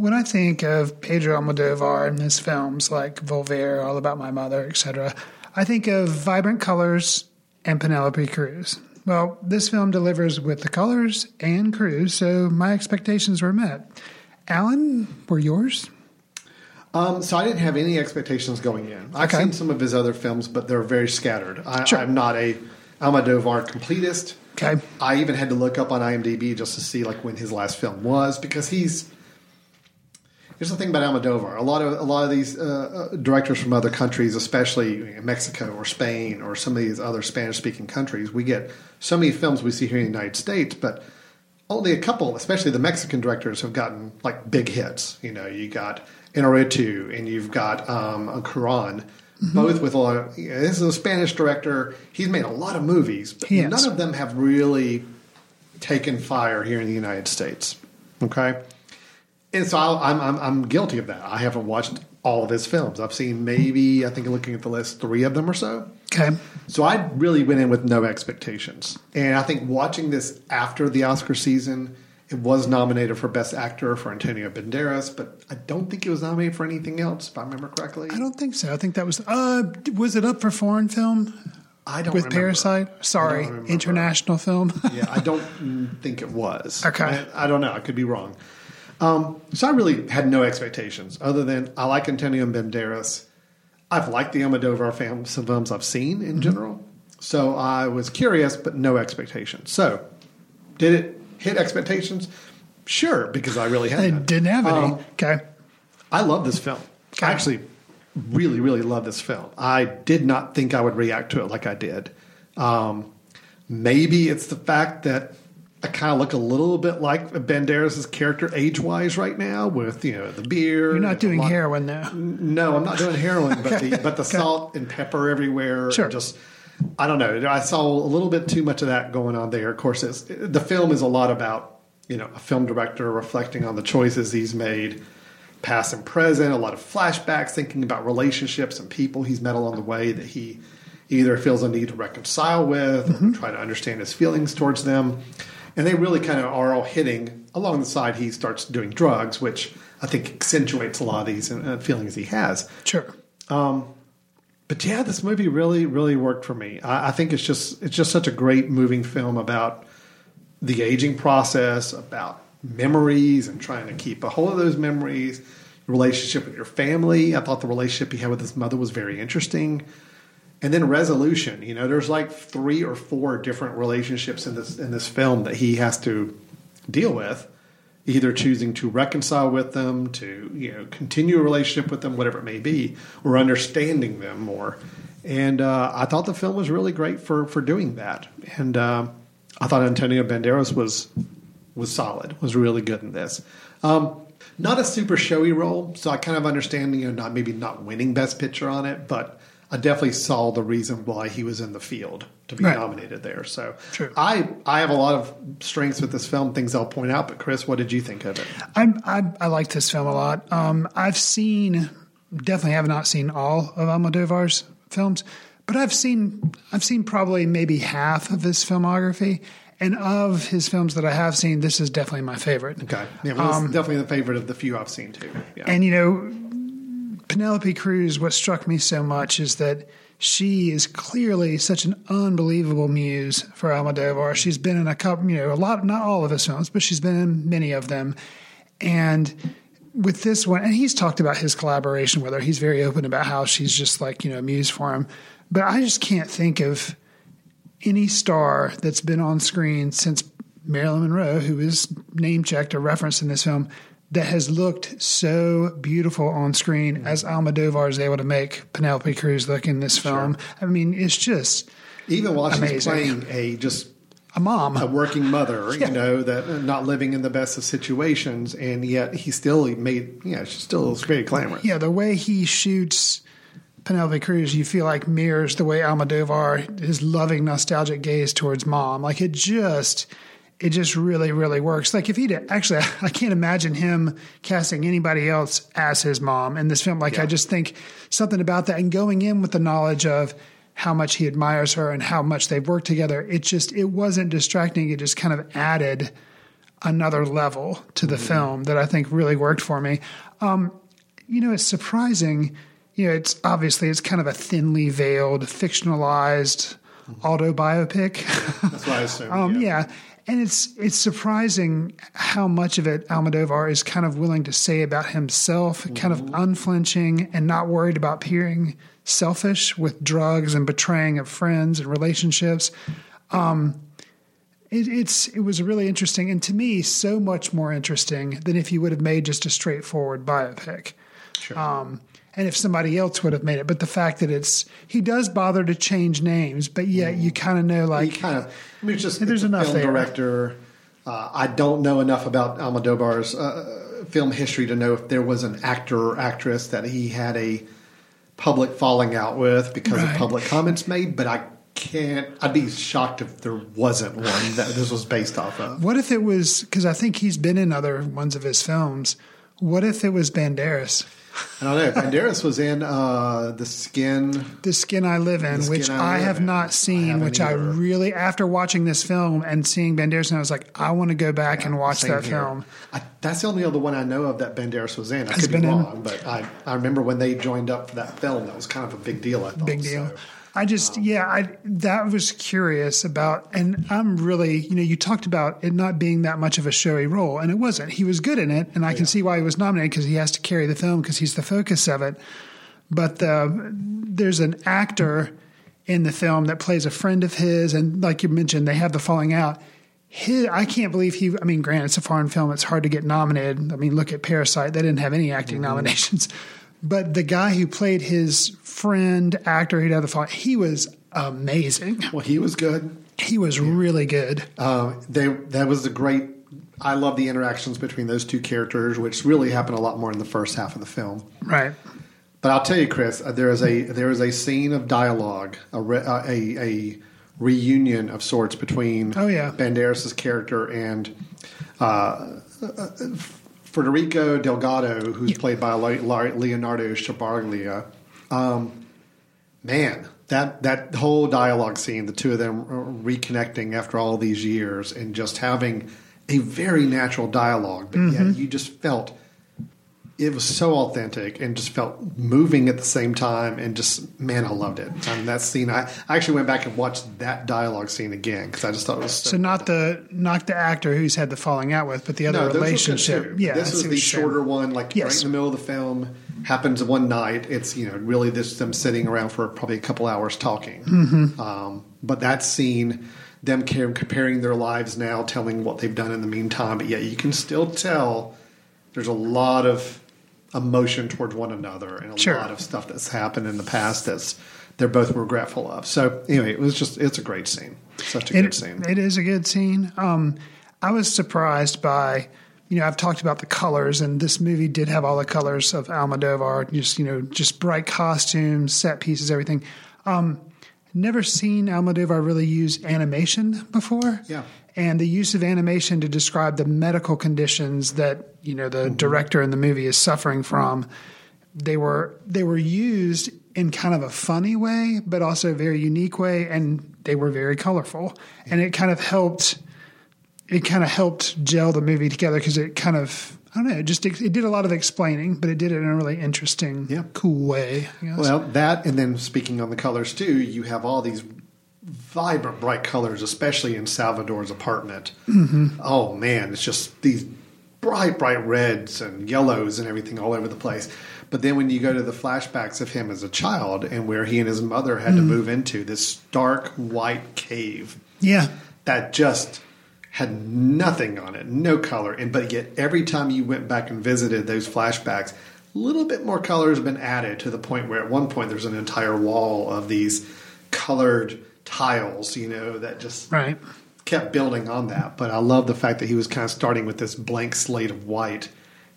When I think of Pedro Almodovar and his films like Volver, All About My Mother, etc., I think of vibrant colors and Penelope Cruz. Well, this film delivers with the colors and Cruz, so my expectations were met. Alan, were yours? Um, so I didn't have any expectations going in. I've Okay. seen some of his other films, but they're very scattered. I, Sure. I'm not a Almodovar completist. Okay. I even had to look up on IMDb just to see like when his last film was because he's. Here's the thing about Almodovar: a lot of a lot of these uh, uh, directors from other countries, especially Mexico or Spain or some of these other Spanish-speaking countries, we get so many films we see here in the United States, but only a couple, especially the Mexican directors, have gotten like big hits. You know, you got Inarritu and you've got um, Cuarón, both with a lot of. You know, this is a Spanish director. He's made a lot of movies, but none of them have really taken fire here in the United States. Okay, and so I'll, I'm, I'm I'm guilty of that. I haven't watched all of his films. I've seen maybe I think looking at the list three of them or so. Okay. So I really went in with no expectations. And I think watching this after the Oscar season, it was nominated for Best Actor for Antonio Banderas, but I don't think it was nominated for anything else, if I remember correctly. I don't think so. I think that was uh was it up for foreign film I don't with remember. Parasite? Sorry, I international film. yeah, I don't think it was. Okay. I, I don't know. I could be wrong. Um, so I really had no expectations other than I like Antonio Banderas. I've liked the Almodovar some films I've seen in general. So I was curious, but no expectations. So did it hit expectations? Sure, because I really had I didn't have any. Um, okay. I love this film. Okay. I actually really, really love this film. I did not think I would react to it like I did. Um, maybe it's the fact that I kind of look a little bit like Banderas' character age wise right now with, you know, the beard. You're not doing lot- heroin now. No, I'm not doing heroin, but the, but the salt and pepper everywhere. Sure. Just, I don't know. I saw a little bit too much of that going on there. Of course, it's, the film is a lot about, you know, a film director reflecting on the choices he's made past and present, a lot of flashbacks, thinking about relationships and people he's met along the way that he either feels a need to reconcile with or mm-hmm. try to understand his feelings towards them. And they really kind of are all hitting along the side. He starts doing drugs, which I think accentuates a lot of these uh, feelings he has. Sure. But yeah, this movie really, really worked for me. I, I think it's just it's just such a great moving film about the aging process, about memories and trying to keep a hold of those memories, relationship with your family. I thought the relationship he had with his mother was very interesting. And then resolution. You know, there's like three or four different relationships in this in this film that he has to deal with, either choosing to reconcile with them, to you know continue a relationship with them, whatever it may be, or understanding them more. And uh, I thought the film was really great for for doing that. And uh, I thought Antonio Banderas was was solid, was really good in this. Um, not a super showy role, so I kind of understand you know not maybe not winning Best Picture on it, but I definitely saw the reason why he was in the field to be Right. nominated there. So True. I I have a lot of strengths with this film, things I'll point out. But Chris, what did you think of it? I, I I like this film a lot. Um, I've seen definitely have not seen all of Almodovar's films, but I've seen I've seen probably maybe half of his filmography, and of his films that I have seen, this is definitely my favorite. Okay, yeah, well, it's definitely the favorite of the few I've seen too. Yeah. And you know, Penelope Cruz. What struck me so much is that she is clearly such an unbelievable muse for Almodovar. She's been in a couple, you know, a lot, not all of his films, but she's been in many of them. And with this one, and he's talked about his collaboration with her. He's very open about how she's just like, you know, a muse for him. But I just can't think of any star that's been on screen since Marilyn Monroe, who is name checked or referenced in this film, that has looked so beautiful on screen mm-hmm. as Almodovar is able to make Penelope Cruz look in this film. Sure. I mean, it's just even while amazing. she's playing a just a mom, a working mother, yeah. you know, that uh, not living in the best of situations, and yet he still made, you know, she still is very glamorous. Yeah, the way he shoots Penelope Cruz, you feel like mirrors the way Almodovar, his loving, nostalgic gaze towards mom. Like it just it just really, really works. Like if he'd actually, I can't imagine him casting anybody else as his mom in this film. Like yeah. I just think something about that and going in with the knowledge of how much he admires her and how much they've worked together. It just, it wasn't distracting. It just kind of added another level to the mm-hmm. film that I think really worked for me. Um, you know, it's surprising. You know, it's obviously it's kind of a thinly veiled, fictionalized mm-hmm. autobiopic. That's what I assume. um, yeah. yeah and it's it's surprising how much of it Almodovar is kind of willing to say about himself, mm-hmm. kind of mm-hmm. unflinching and not worried about appearing selfish with drugs and betraying of friends and relationships. Um, it, it's it was really interesting, and to me, so much more interesting than if you would have made just a straightforward biopic. Sure. Um, and if somebody else would have made it. But the fact that it's he does bother to change names, but yet you kind of know like kind of. I mean, just there's enough film there. director. Uh, I don't know enough about Almodovar's uh, film history to know if there was an actor or actress that he had a public falling out with because right. of public comments made, but I can't. I'd be shocked if there wasn't one that this was based off of. What if it was? Because I think he's been in other ones of his films. What if it was Banderas? I don't know. Banderas was in uh, the skin. The skin I live in, which I, I have in. not seen. I which either. I really, after watching this film and seeing Banderas, and I was like, I want to go back yeah, and watch that here. film. I, that's the only other one I know of that Banderas was in. I Has could be wrong, in. but I, I remember when they joined up for that film. That was kind of a big deal. I thought. Big deal. So. I just, yeah, I that was curious about, and I'm really, you know, you talked about it not being that much of a showy role, and it wasn't. He was good in it, and I yeah. can see why he was nominated because he has to carry the film because he's the focus of it. But the, there's an actor in the film that plays a friend of his, and like you mentioned, they have the falling out. His, I can't believe he. I mean, granted, it's a foreign film; it's hard to get nominated. I mean, look at Parasite; they didn't have any acting mm-hmm. nominations. But the guy who played his friend, actor who'd had the he was amazing. Well, he was good. He was yeah. really good. Uh, they that was a great. I love the interactions between those two characters, which really happened a lot more in the first half of the film. Right. But I'll tell you, Chris, uh, there is a there is a scene of dialogue, a re, uh, a, a reunion of sorts between oh yeah Banderas' character and uh, uh Federico Delgado, who's played by Leonardo Sbaraglia. Um, man, that that whole dialogue scene, the two of them reconnecting after all these years, and just having a very natural dialogue, but mm-hmm. yet you just felt it was so authentic and just felt moving at the same time and just man i loved it. I mean, that scene I, I actually went back and watched that dialogue scene again because i just thought it was so, so not the not the actor who's had the falling out with but the other no, relationship. yeah this was the shorter one like yes. right in the middle of the film happens one night. It's you know really this them sitting around for probably a couple hours talking. Mm-hmm. um, but that scene them comparing their lives now telling what they've done in the meantime but yet you can still tell there's a lot of emotion towards one another and a sure. lot of stuff that's happened in the past that's they're both regretful of. So anyway, it was just it's a great scene. Such a it, good scene. It is a good scene. Um, I was surprised by you know I've talked about the colors and this movie did have all the colors of Almodovar, just you know just bright costumes, set pieces, everything. Um, never seen Almodovar really use animation before. Yeah and the use of animation to describe the medical conditions that you know the mm-hmm. director in the movie is suffering from they were they were used in kind of a funny way but also a very unique way and they were very colorful and it kind of helped it kind of helped gel the movie together because it kind of I don't know. It just it did a lot of explaining, but it did it in a really interesting, Yeah. cool way. Well, that and then speaking on the colors too, you have all these vibrant, bright colors, especially in Salvador's apartment. Mm-hmm. Oh man, it's just these bright, bright reds and yellows and everything all over the place. But then when you go to the flashbacks of him as a child and where he and his mother had to move into this dark white cave yeah, that just had nothing on it, no color. And but yet every time you went back and visited those flashbacks, a little bit more color has been added to the point where at one point there's an entire wall of these colored tiles, you know, that just right. kept building on that. But I love the fact that he was kind of starting with this blank slate of white.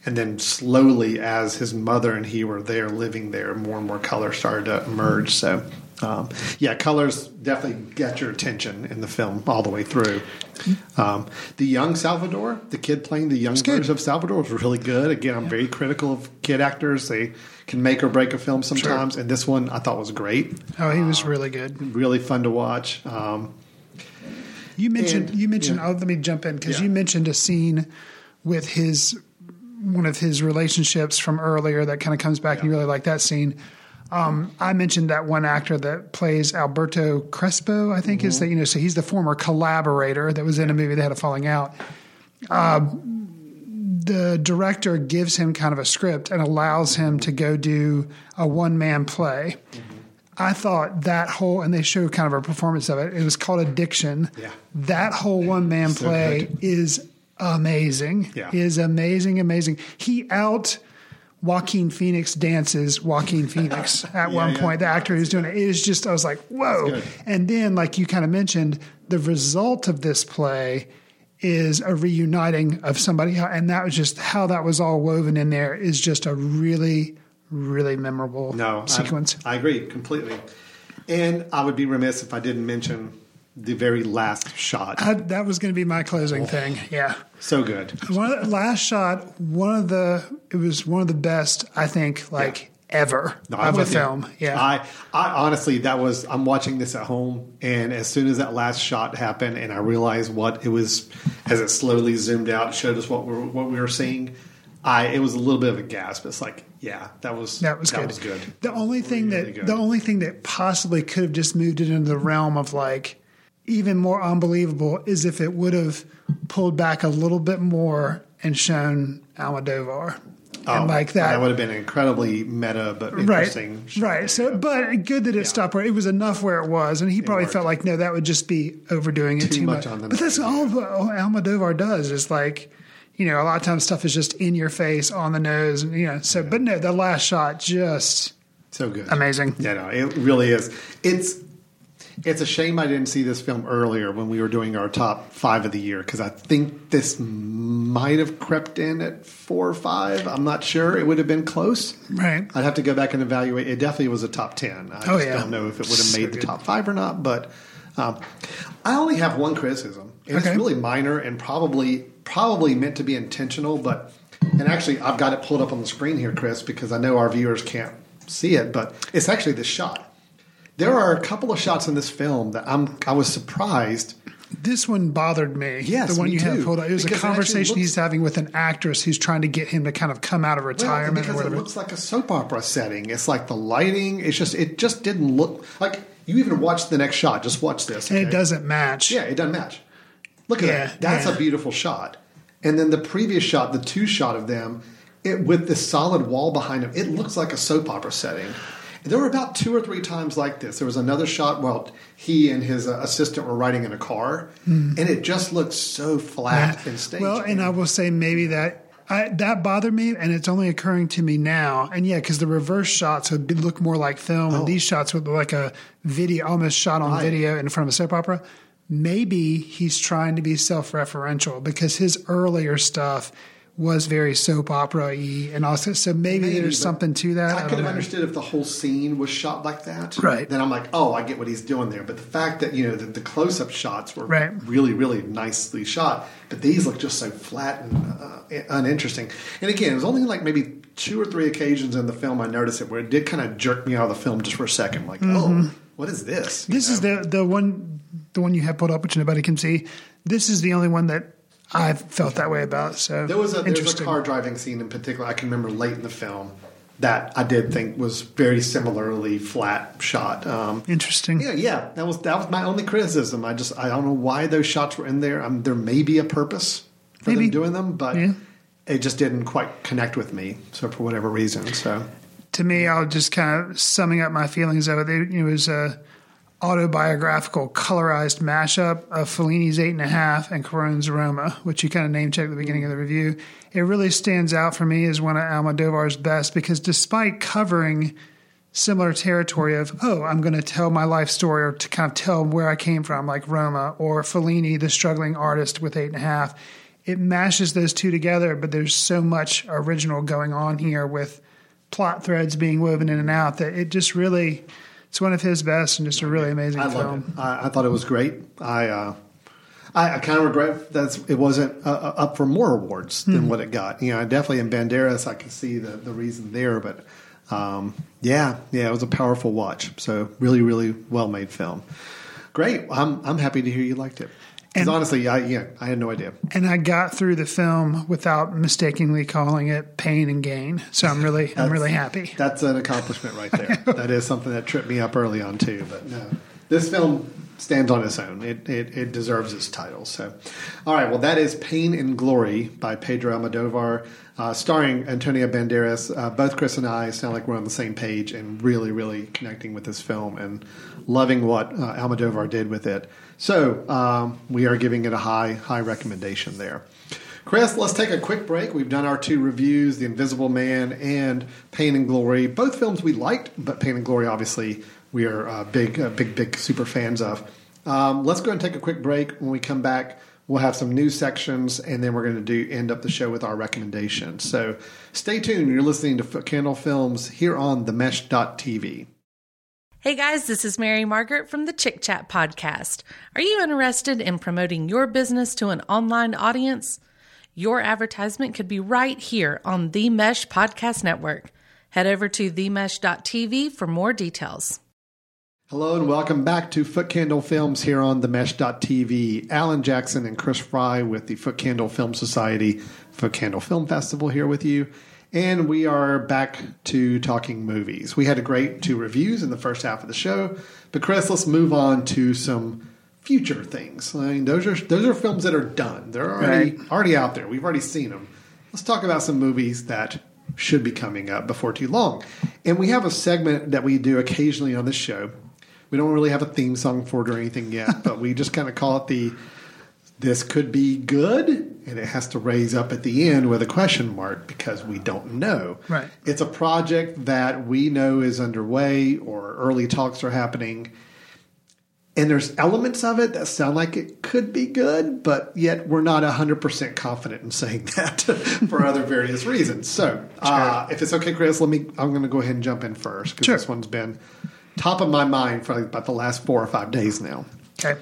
And then slowly, as his mother and he were there living there, more and more color started to emerge. So, um, yeah, colors definitely get your attention in the film all the way through. Um, the young Salvador, the kid playing the young version of Salvador, was really good. Again, I'm very critical of kid actors; they can make or break a film sometimes. And this one, I thought was great, Oh, he was really good. really fun to watch. Um, You mentioned And- you mentioned. yeah. Oh, let me jump in because Yeah. you mentioned a scene with his one of his relationships from earlier that kind of comes back, and you really like that scene. Um, I mentioned that one actor that plays Alberto Crespo. I think is that you know, so he's the former collaborator that was in a movie that had a falling out. Uh, the director gives him kind of a script and allows him to go do a one man play. I thought that whole, and they show kind of a performance of it. It was called Addiction. Yeah. That whole one man So play good. is amazing. Yeah. Is amazing, amazing. He out Joaquin Phoenix dances Joaquin Phoenix at Yeah, one yeah. point. The actor who's doing it, it is just, I was like, whoa. And then, like you kind of mentioned, the result of this play is a reuniting of somebody, and that was just how that was all woven in there is just a really, really memorable No, sequence. I, I agree completely. And I would be remiss if I didn't mention the very last shot. I, that was going to be my closing oh. thing. Yeah. so good. One of the last shot, one of the it was one of the best I think like ever No, of a you. film. Yeah. I, I honestly, that was, I'm watching this at home, and as soon as that last shot happened, and I realized what it was, as it slowly zoomed out, showed us what we were, what we were seeing. I, it was a little bit of a gasp. It's like, yeah, that was that was that good. was good. The only thing Really that good. the only thing that possibly could have just moved it into the realm of like even more unbelievable is if it would have pulled back a little bit more and shown Almodovar. And oh, like that. Oh, That would have been incredibly meta, but right, interesting. shot. right. So, but good that it stopped where it was enough where it was, and he probably worked. felt like no, that would just be overdoing it Too too, much much. on the but that's nose, all all Almodovar does is like, you know, a lot of times stuff is just in your face, on the nose, and you know. So, but no, the last shot just so good, amazing. Yeah, no, it really is. It's it's a shame I didn't see this film earlier when we were doing our top five of the year because I think this might have crept in at four or five. I'm not sure. It would have been close. Right. I'd have to go back and evaluate. It definitely was a top ten. I Oh, just yeah. don't know if it would have So made the top five or not. But um, I only have one criticism, and Okay. it's really minor and probably probably meant to be intentional. But and actually, I've got it pulled up on the screen here, Chris, because I know our viewers can't see it, but it's actually this shot. There are a couple of shots in this film that I'm I was surprised. This one bothered me. Yes, the one you too. have pulled up. It was Because a conversation looks- he's having with an actress who's trying to get him to kind of come out of Well, retirement or because it looks like a soap opera setting. It's like the lighting. It's just it just didn't look like you even watch the next shot. Just watch this, and it doesn't match. Yeah, it doesn't match. Look at Yeah, that. That's yeah. a beautiful shot. And then the previous shot, the two shot of them, it with the solid wall behind them, it looks like a soap opera setting. There were about two or three times like this. There was another shot while he and his uh, assistant were riding in a car, and it just looked so flat and staged. Well, and I will say maybe that I, that bothered me, and it's only occurring to me now. And yeah, because the reverse shots would be, look more like film, and these shots would look like a video, almost shot on Oh. Right. video in front of a soap opera. Maybe he's trying to be self-referential because his earlier stuff was very soap opera-y, and also so maybe, Maybe, there's something to that. I, don't could have know. understood if the whole scene was shot like that. Right. Then I'm like, oh, I get what he's doing there. But the fact that you know the, the close-up shots were Right. really, really nicely shot, but these look just so flat and uh, uninteresting. And again, it was only like maybe two or three occasions in the film I noticed it where it did kind of jerk me out of the film just for a second. Like, oh, what is this? You Mm-hmm. This is the the one the one you have put up, which nobody can see. This is the only one that I felt that way about. So There was a there's a car driving scene in particular I can remember late in the film that I did think was very similarly flat shot. Um, Interesting. yeah, yeah, that was that was my only criticism. I just I don't know why those shots were in there. Um, there may be a purpose for Maybe. them doing them, but Yeah. it just didn't quite connect with me. So for whatever reason, so to me, I'll just kind of summing up my feelings of it. It was a autobiographical, colorized mashup of Fellini's Eight and a Half and Cuarón's Roma, which you kind of name checked at the beginning of the review. It really stands out for me as one of Almodovar's best because despite covering similar territory of, oh, I'm going to tell my life story or to kind of tell where I came from, like Roma or Fellini, the struggling artist with Eight and a Half, it mashes those two together, but there's so much original going on here with plot threads being woven in and out that it just really it's one of his best and just a really amazing I film. loved it. I, I thought it was great. I uh, I, I kind of regret that it wasn't uh, uh, up for more awards than what it got. You know, definitely in Banderas I can see the the reason there, but um, yeah, yeah, it was a powerful watch. So really, really well made film. Great. I'm I'm happy to hear you liked it. Because And- honestly, I yeah, I had no idea. And I got through the film without mistakenly calling it pain and gain. So I'm really I'm really happy. That's an accomplishment right there. that is something that tripped me up early on too. But no, this film stands on its own. It, it it deserves its title. So, all right. Well, that is Pain and Glory by Pedro Almodovar, uh, starring Antonio Banderas. Uh, both Chris and I sound like we're on the same page and really, really connecting with this film and loving what uh, Almodovar did with it. So um, we are giving it a high high recommendation there. Chris, let's take a quick break. We've done our two reviews, The Invisible Man and Pain and Glory. Both films we liked, but Pain and Glory, obviously, we are uh, big, uh, big, big super fans of. Um, let's go and take a quick break. When we come back, we'll have some news sections, and then we're going to do end up the show with our recommendations. So stay tuned. You're listening to Candle Films here on themesh.tv. Hey guys, this is Mary Margaret from the Chick Chat podcast. Are you interested in promoting your business to an online audience? Your advertisement could be right here on the Mesh Podcast Network. Head over to themesh.tv for more details. Hello and welcome back to Foot Candle Films here on themesh.tv. Alan Jackson and Chris Fry with the Foot Candle Film Society Foot Candle Film Festival here with you. And we are back to talking movies. We had a great two reviews in the first half of the show. But Chris, let's move on to some future things. I mean, those are those are films that are done. They're already Right. already out there. We've already seen them. Let's talk about some movies that should be coming up before too long. And we have a segment that we do occasionally on this show. We don't really have a theme song for it or anything yet, but we just kind of call it the this could be good and it has to raise up at the end with a question mark because we don't know. Right. It's a project that we know is underway or early talks are happening and there's elements of it that sound like it could be good, but yet we're not 100% confident in saying that for other various reasons. So, uh, if it's okay, Chris, let me, I'm going to go ahead and jump in first because Sure. this one's been top of my mind for like about the last four or five days now. Okay.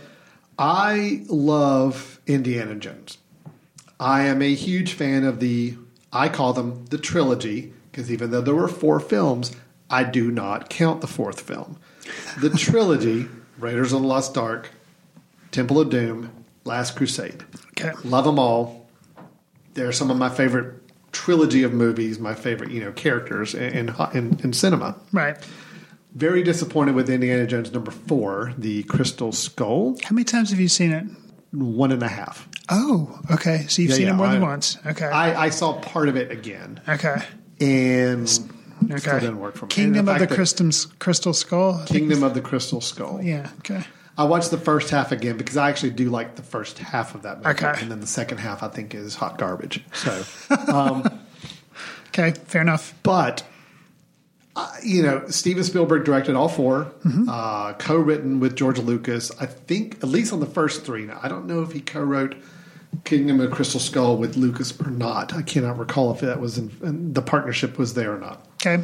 I love Indiana Jones. I am a huge fan of the, I call them the trilogy, because even though there were four films, I do not count the fourth film. The trilogy Raiders of the Lost Ark, Temple of Doom, Last Crusade. Okay. Love them all. They're some of my favorite trilogy of movies, my favorite, you know, characters in, in, in cinema. Right. Very disappointed with Indiana Jones number four, the Crystal Skull. How many times have you seen it? One and a half. Oh, okay. So you've Yeah, seen yeah, it more than once. Okay. I, I saw part of it again, okay. and Okay. still didn't work for me. Kingdom of the Crystal, Crystal Skull. I Kingdom of the Crystal Skull. Yeah. Okay. I watched the first half again because I actually do like the first half of that movie, Okay. and then the second half I think is hot garbage. So, um, Okay. Fair enough. but uh, you know, Steven Spielberg directed all 4 Mm-hmm. uh, co-written with George Lucas. I think at least on the first three. Now, I don't know if he co-wrote Kingdom of Crystal Skull with Lucas or not. I cannot recall if that was in, the partnership was there or not. Okay.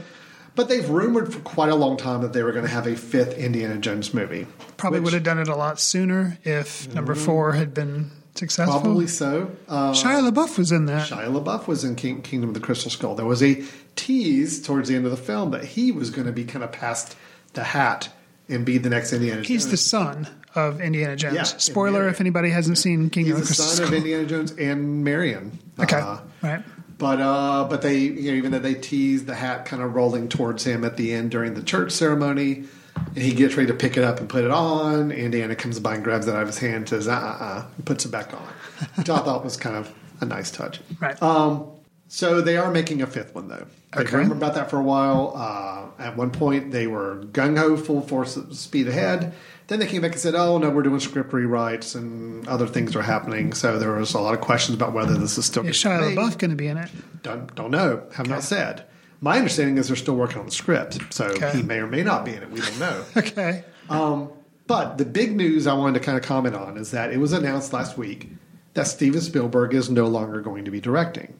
But they've rumored for quite a long time that they were going to have a fifth Indiana Jones movie. Probably which- would have done it a lot sooner if number four had been successful. Probably so. Uh, Shia LaBeouf was in that. Shia LaBeouf was in King, Kingdom of the Crystal Skull. There was a tease towards the end of the film that he was going to be kind of past the hat and be the next Indiana Jones. He's the son of Indiana Jones. Yeah, Spoiler Marion. if anybody hasn't seen Kingdom He's of the Crystal Skull. He's the son of Indiana Jones and Marion. Okay, Uh, right. But uh, but they you know even though they tease the hat kind of rolling towards him at the end during the church ceremony, and he gets ready to pick it up and put it on. Indiana comes by and grabs it out of his hand, and says uh uh uh, and puts it back on, which I thought was kind of a nice touch. Right. Um, so they are making a fifth one though. I okay. remember about that for a while. Uh, at one point, they were gung ho, full force speed ahead. Then they came back and said, "Oh no, we're doing script rewrites and other things are happening." So there was a lot of questions about whether this is still Is gonna Shia be made. LaBeouf going to be in it? Don't don't know. Have not said. My understanding is they're still working on the script, so Okay. he may or may not be in it. We don't know. Okay. Um, but the big news I wanted to kind of comment on is that it was announced last week that Steven Spielberg is no longer going to be directing.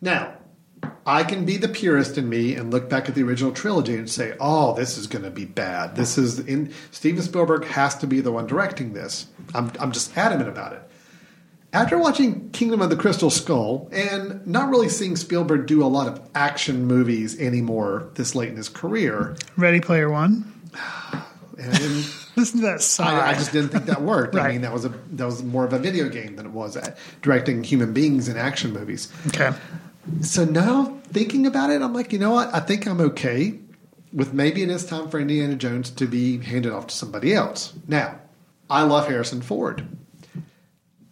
Now, I can be the purist in me and look back at the original trilogy and say, "Oh, this is going to be bad. This is in Steven Spielberg has to be the one directing this." I'm I'm just adamant about it. After watching Kingdom of the Crystal Skull and not really seeing Spielberg do a lot of action movies anymore this late in his career, Ready Player One. and Listen to that sigh. I, I just didn't think that worked. I mean, that was a that was more of a video game than it was at directing human beings in action movies. Okay. So now thinking about it, I'm like, you know what? I think I'm okay with maybe it is time for Indiana Jones to be handed off to somebody else. Now, I love Harrison Ford,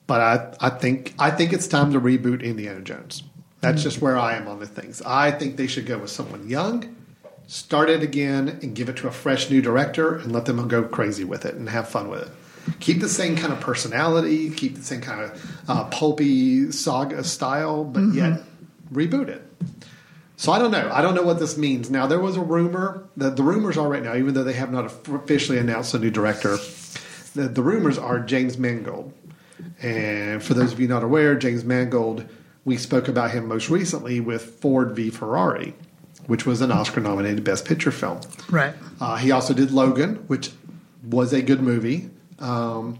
but I I think I think it's time to reboot Indiana Jones. That's just where I am on the things. I think they should go with someone young, start it again, and give it to a fresh new director, and let them go crazy with it and have fun with it. Keep the same kind of personality, keep the same kind of uh, pulpy saga style, but yet reboot it. So I don't know. I don't know what this means. Now there was a rumor that the rumors are right now, even though they have not officially announced a new director. The, the rumors are James Mangold, and for those of you not aware, James Mangold, we spoke about him most recently with Ford v Ferrari, which was an Oscar-nominated Best Picture film. Right. Uh, he also did Logan, which was a good movie. Um,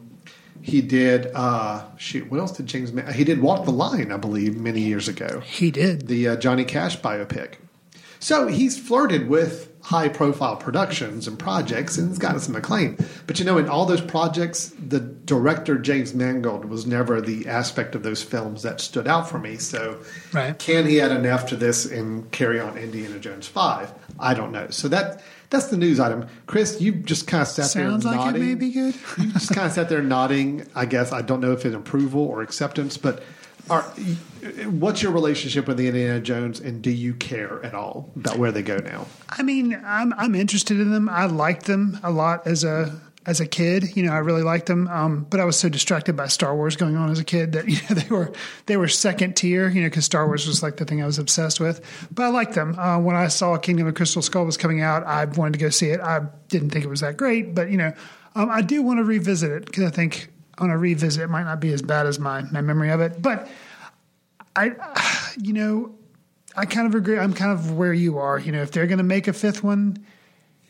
he did uh, shoot. What else did James? Ma- he did Walk the Line, I believe, many years ago. He did. the uh, Johnny Cash biopic. So he's flirted with high-profile productions and projects, and it's gotten some acclaim. But you know, in all those projects, the director James Mangold was never the aspect of those films that stood out for me. So, Right. can he add enough to this and carry on Indiana Jones Five? I don't know. So that that's the news item. Chris, you just kind of sat Sounds there like nodding. it may be good. you just kind of sat there nodding. I guess I don't know if it's approval or acceptance, but are, what's your relationship with the Indiana Jones, and do you care at all about where they go now? I mean, I'm I'm interested in them. I liked them a lot as a as a kid. You know, I really liked them. Um, but I was so distracted by Star Wars going on as a kid that you know they were they were second tier. You know, because Star Wars was like the thing I was obsessed with. But I liked them. Uh, when I saw Kingdom of Crystal Skull was coming out, I wanted to go see it. I didn't think it was that great, but you know, um, I do want to revisit it because I think on a revisit it might not be as bad as my my memory of it. But I, you know, I kind of agree. I'm kind of where you are. You know, if they're going to make a fifth one,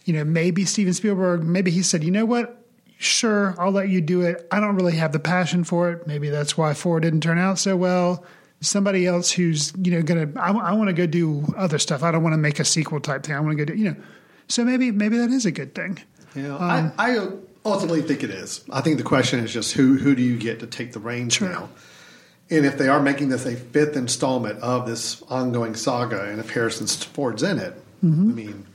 you know, maybe Steven Spielberg, maybe he said, you know what? Sure, I'll let you do it. I don't really have the passion for it. Maybe that's why four didn't turn out so well. Somebody else who's, you know, going to, I, I want to go do other stuff. I don't want to make a sequel type thing. I want to go do, you know, so maybe, maybe that is a good thing. Yeah, Um, I, I ultimately think it is. I think the question is just who who do you get to take the reins Sure. now? And if they are making this a fifth installment of this ongoing saga, and if Harrison Ford's in it, Mm-hmm. I mean,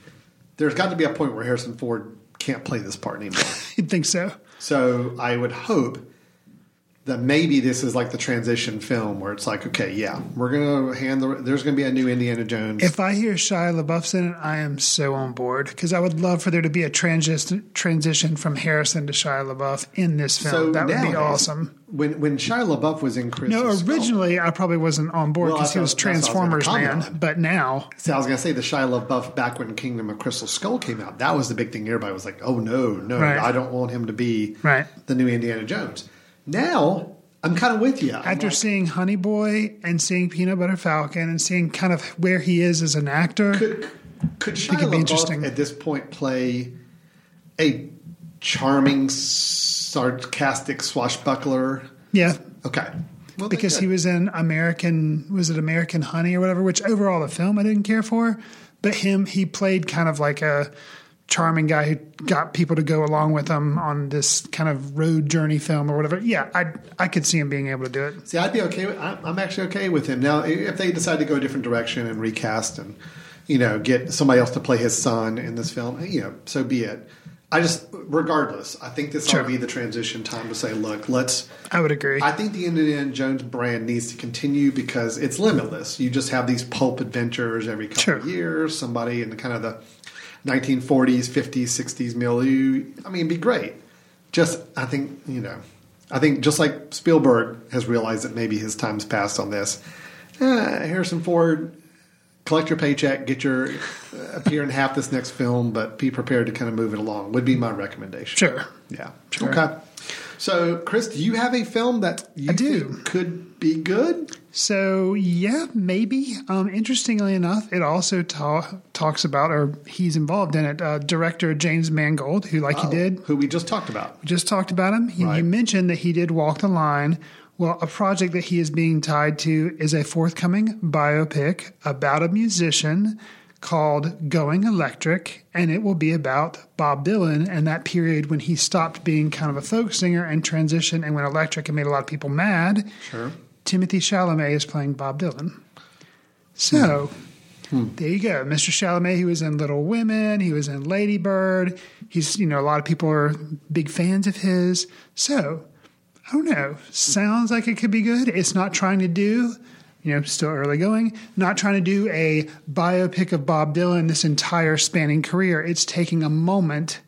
there's got to be a point where Harrison Ford can't play this part anymore. You'd think so. So I would hope that maybe this is like the transition film where it's like, okay, yeah, we're gonna hand the. There's gonna be a new Indiana Jones. If I hear Shia LaBeouf's in it, I am so on board because I would love for there to be a transition transition from Harrison to Shia LaBeouf in this film. So that would be awesome. When when Shia LaBeouf was in Crystal No, Skull- originally I probably wasn't on board Well, because he was that's what- that's what I was Transformers gonna man, on. but now See, I was gonna say the Shia LaBeouf back when Kingdom of Crystal Skull came out. That was the big thing. Everybody was like, "Oh no, no, Right. I don't want him to be Right. the new Indiana Jones." Now I'm kind of with you. I'm after like, seeing Honey Boy and seeing Peanut Butter Falcon and seeing kind of where he is as an actor, could could Shia be interesting. at this point play a charming, sarcastic swashbuckler? yeah, Okay, well, because he was in American was it American Honey or whatever, which overall the film I didn't care for, but him he played kind of like a charming guy who got people to go along with him on this kind of road journey film or whatever. Yeah, I I could see him being able to do it. See, I'd be okay. With, I'm I'm actually okay with him now. If they decide to go a different direction and recast and you know get somebody else to play his son in this film, you know, so be it. I just, regardless, I think this Sure. ought to be the transition time to say, look, let's. I would agree. I think the Indiana Jones brand needs to continue because it's limitless. You just have these pulp adventures every couple Sure. of years. Somebody in the kind of the 1940s, 50s, 60s milieu. I mean, it'd be great. Just, I think, you know, I think just like Spielberg has realized that maybe his time's passed on this. Eh, Harrison Ford, collect your paycheck, get your uh, appear in half this next film, but be prepared to kind of move it along. Would be my recommendation. Sure. Yeah. Sure. Okay. So, Chris, do you have a film that you I do. think could be good? So yeah, maybe. Um, interestingly enough, it also ta- talks about, or he's involved in it. Uh, director James Mangold, who, like Oh, you did, who we just talked about. we just talked about him. He, Right. You mentioned that he did Walk the Line. Well, a project that he is being tied to is a forthcoming biopic about a musician called Going Electric, and it will be about Bob Dylan and that period when he stopped being kind of a folk singer and transitioned and went electric and made a lot of people mad. Sure. Timothy Chalamet is playing Bob Dylan. So hmm. Hmm. there you go, Mr. Chalamet. He was in Little Women. He was in Lady Bird. He's you know a lot of people are big fans of his. So I don't know. Sounds like it could be good. It's not trying to do. You know, still early going, not trying to do a biopic of Bob Dylan this entire spanning career. It's taking a moment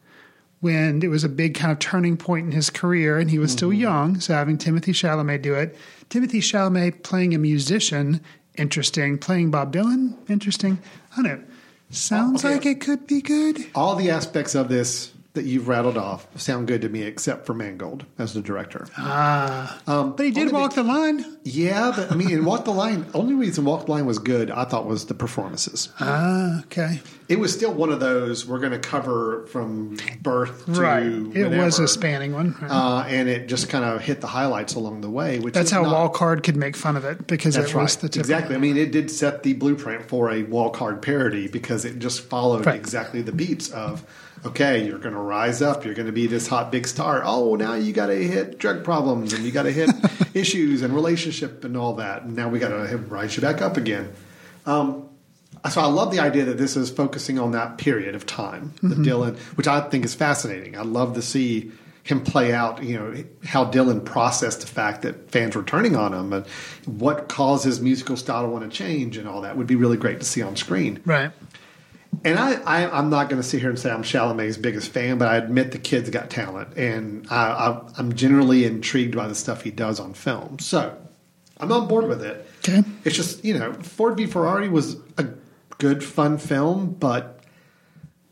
when it was a big kind of turning point in his career and he was still mm-hmm. young. So having Timothy Chalamet do it, Timothy Chalamet playing a musician, interesting. Playing Bob Dylan, interesting. I don't know. Sounds oh, Okay. like it could be good. All the aspects of this that you've rattled off sound good to me, except for Mangold as the director. Ah, Um, but he did walk the line. Yeah, but I mean, in Walk the Line, only reason Walk the Line was good, I thought, was the performances. Ah, okay. It was still one of those we're going to cover from birth to Right. It was a spanning one. uh, and it just kind of hit the highlights along the way. Which That's how not, Walk Hard could make fun of it because That's it right. was the exactly. I mean, it did set the blueprint for a Walk Hard parody because it just followed Right. exactly the beats of, okay, you're going to rise up, you're going to be this hot big star. Oh, now you got to hit drug problems and you got to hit issues and relationship and all that. And now we got to rise you back up again. Um, so I love the idea that this is focusing on that period of time, the Dylan, which I think is fascinating. I love to see him play out, you know, how Dylan processed the fact that fans were turning on him and what caused his musical style to want to change and all that would be really great to see on screen. Right. And I, I I'm not going to sit here and say I'm Chalamet's biggest fan, but I admit the kid's got talent, and I, I, I'm generally intrigued by the stuff he does on film. So I'm on board with it. Okay. It's just you know Ford v Ferrari was a good fun film, but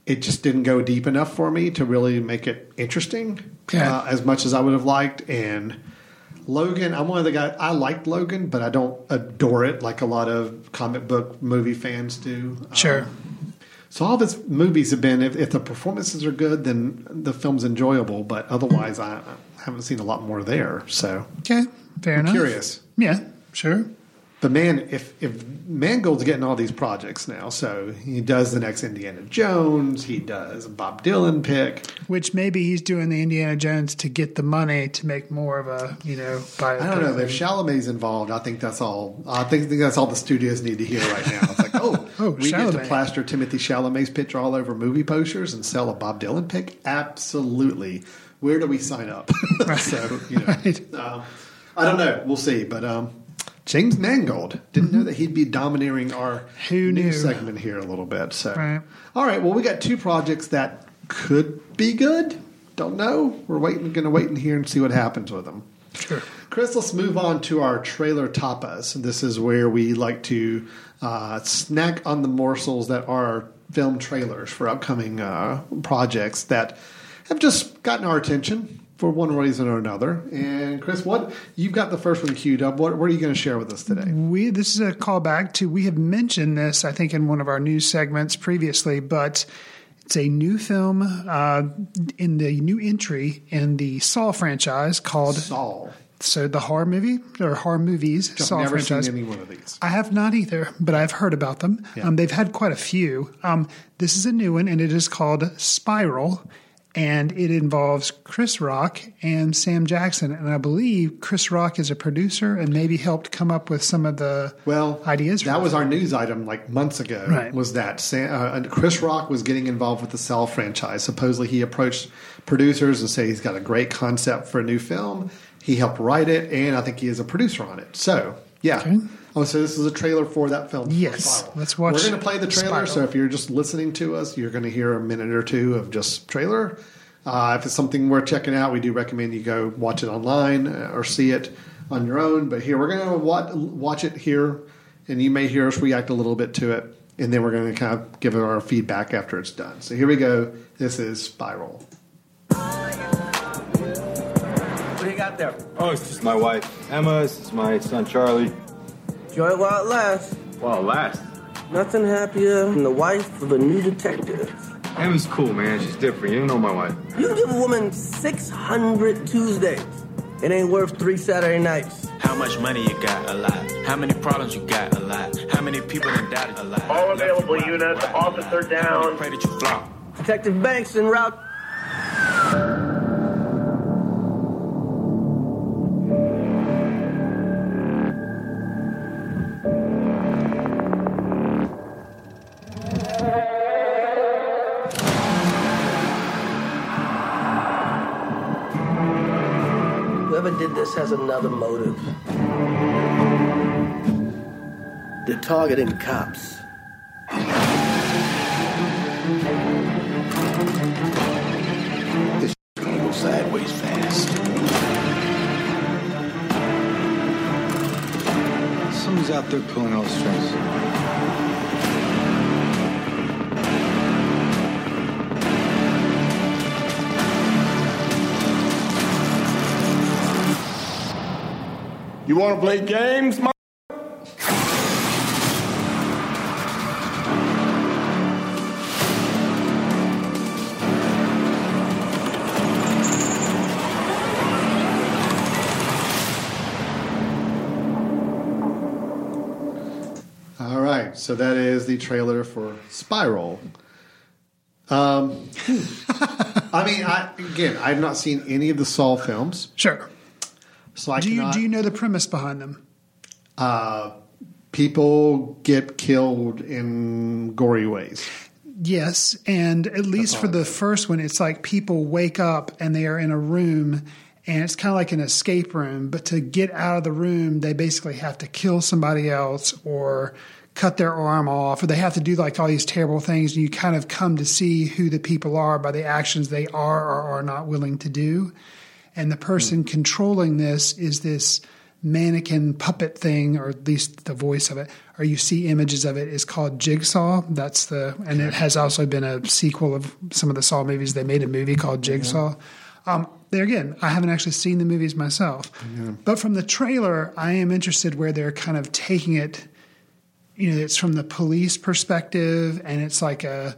it just didn't go deep enough for me to really make it interesting Okay. uh, as much as I would have liked. And Logan, I'm one of the guys. I liked Logan, but I don't adore it like a lot of comic book movie fans do. Sure. Um, so all of his movies have been if, if the performances are good, then the film's enjoyable. But otherwise, I, I haven't seen a lot more there. So Okay. Fair I'm enough. curious. Yeah. Sure. But man, if if Mangold's getting all these projects now, so he does the next Indiana Jones, he does a Bob Dylan pick. Which maybe he's doing the Indiana Jones to get the money to make more of a you know. I don't know if Chalamet's involved. I think that's all. I think, that's all the studios need to hear right now. It's like, oh, Oh, we get to plaster Timothy Chalamet's picture all over movie posters and sell a Bob Dylan pick. Absolutely. Where do we sign up? so you know, Right. um, I don't know. We'll see. But um, James Mangold didn't know that he'd be domineering our Mm-hmm. Who new knew? segment here a little bit. So Right. all right. Well, we got two projects that could be good. Don't know. We're waiting. Going to wait in here and see what happens with them. Sure. Chris, let's move on to our trailer tapas. This is where we like to uh, snack on the morsels that are film trailers for upcoming uh, projects that have just gotten our attention for one reason or another. And Chris, what you've got the first one queued up. What, what are you going to share with us today? We this is a callback to we have mentioned this I think in one of our news segments previously, but it's a new film uh, in the new entry in the Saw franchise called Saw. So the horror movie or horror movies I've Saw never franchise. seen any one of these. I have not either, but I've heard about them. Yeah. Um, they've had quite a few. Um, this is a new one, and it is called Spiral, and it involves Chris Rock and Sam Jackson. And I believe Chris Rock is a producer and maybe helped come up with some of the Well, ideas. That was our news item like months ago. Right. Was that Sam, uh, Chris Rock was getting involved with the Cell franchise? Supposedly, he approached producers and said he's got a great concept for a new film. He helped write it, and I think he is a producer on it. So, yeah. Okay. Oh, so this is a trailer for that film. Yes. Spiral. Let's watch We're going to play the trailer. Spiral. So if you're just listening to us, you're going to hear a minute or two of just trailer. Uh, if it's something worth checking out, we do recommend you go watch it online uh, or see it on your own. But here, we're going to watch, watch it here, and you may hear us react a little bit to it, and then we're going to kind of give it our feedback after it's done. So here we go. This is Spiral. What do you got there? Oh, it's just my wife, Emma. This is my son, Charlie. Enjoy it while it lasts. While it lasts. Nothing happier than the wife of a new detective. Emma's cool, man. She's different. You don't know my wife. You give a woman 600 Tuesdays. It ain't worth three Saturday nights. How much money you got? A lot. How many problems you got? A lot. How many people in doubt? A lot. All available units, officer down. Pray that you flop. Detective Banks en route. Did this has another motive. They're targeting cops. This is gonna go sideways fast. Someone's out there pulling all the strings. You want to play games, ma- All right, so that is the trailer for Spiral. Um, I mean, I, again, I've not seen any of the Saw films, Sure. So I Do you do you know the premise behind them? uh, people get killed in gory ways. Yes, and at least for the first one, it's like people wake up and they are in a room, and it's kind of like an escape room. But to get out of the room, they basically have to kill somebody else or cut their arm off, or they have to do like all these terrible things. And you kind of come to see who the people are by the actions they are or are not willing to do. And the person controlling this is this mannequin puppet thing, or at least the voice of it, or you see images of it, is called Jigsaw. That's the, and it has also been a sequel of some of the Saw movies. They made a movie called Jigsaw. Um, there again, I haven't actually seen the movies myself, but from the trailer, I am interested where they're kind of taking it. You know, it's from the police perspective, and it's like a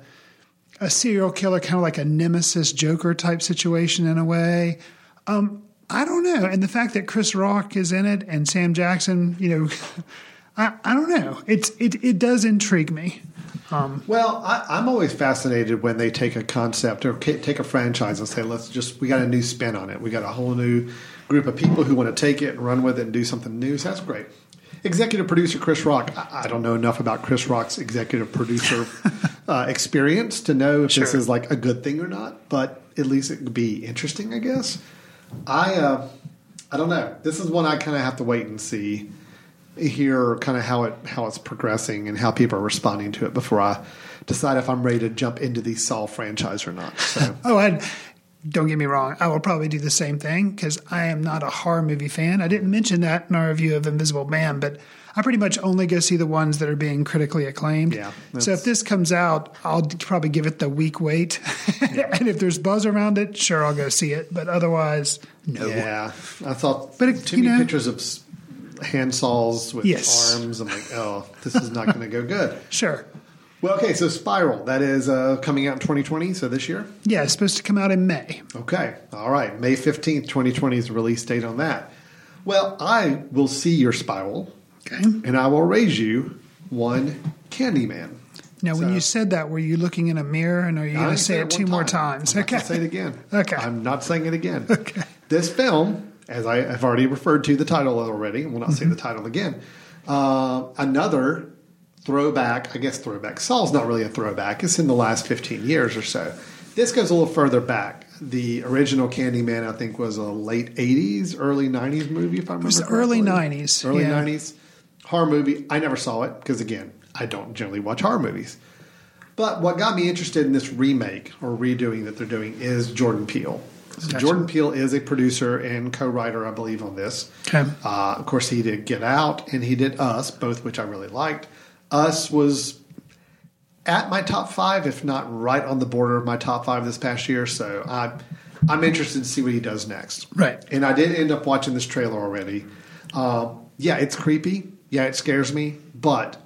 a serial killer, kind of like a nemesis Joker type situation in a way. Um, I don't know. And the fact that Chris Rock is in it and Sam Jackson, you know, I, I don't know. It's it it does intrigue me. Um, Well, I, I'm always fascinated when they take a concept or take a franchise and say, "Let's just we got a new spin on it. We got a whole new group of people who want to take it and run with it and do something new." So that's great. Executive producer Chris Rock. I, I don't know enough about Chris Rock's executive producer uh, experience to know if this is like a good thing or not. But at least it would be interesting, I guess. I uh, I don't know. This is one I kind of have to wait and see hear kind of how it how it's progressing and how people are responding to it before I decide if I'm ready to jump into the Saw franchise or not. So oh, I don't get me wrong. I will probably do the same thing because I am not a horror movie fan. I didn't mention that in our review of Invisible Man, but I pretty much only go see the ones that are being critically acclaimed. Yeah, so if this comes out, I'll probably give it the week wait, and if there's buzz around it, sure I'll go see it. But otherwise, no. yeah, I thought But it- too you many know- pictures of s- hand saws with Yes. arms. I'm like, oh, this is not going to go good. Sure. Well, okay, so Spiral that is uh, coming out in 2020, so this year. Yeah, it's supposed to come out in May. Okay, all right, May 15th, 2020 is the release date on that. Well, I will see your spiral, Okay. and I will raise you one Candyman. Now, when you said that, were you looking in a mirror, and are you going to say it two one more times? I'm okay. say it again. Okay. I'm not saying it again. Okay. This film, as I have already referred to the title already, and will not say Mm-hmm. the title again. Uh, another throwback. I guess throwback. Saw's not really a throwback. It's in the last 15 years or so. This goes a little further back. The original Candyman, I think, was a late 80s, early 90s movie, if I remember It was early 90s, Early yeah. 90s. Horror movie. I never saw it because, again, I don't generally watch horror movies. But what got me interested in this remake or redoing that they're doing is Jordan Peele. So Gotcha. Jordan Peele is a producer and co-writer, I believe, on this. Okay. Uh, of course, he did Get Out and he did Us, both which I really liked. Us was at my top five, if not right on the border of my top five this past year. So I, I'm interested to see what he does next. Right. And I did end up watching this trailer already. Uh, yeah, it's creepy. Yeah, it scares me, but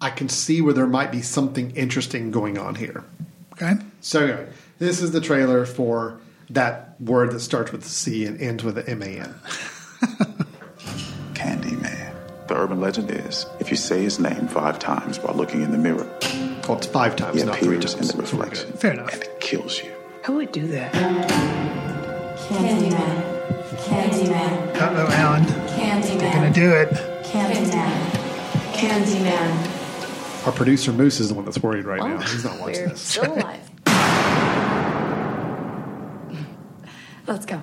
I can see where there might be something interesting going on here. Okay. So anyway, this is the trailer for that word that starts with C and ends with an M A N. Candyman. The urban legend is if you say his name five times while looking in the mirror, Well, it's five times, he not three appears times. in the reflection Fair enough. and it kills you. Who would do that? Candyman. Candyman. Uh oh, Alan. Candyman. You're going to do it. Candyman. Candyman. Our producer Moose is the one that's worried right oh, now. He's not watching We're this. still alive. Let's go.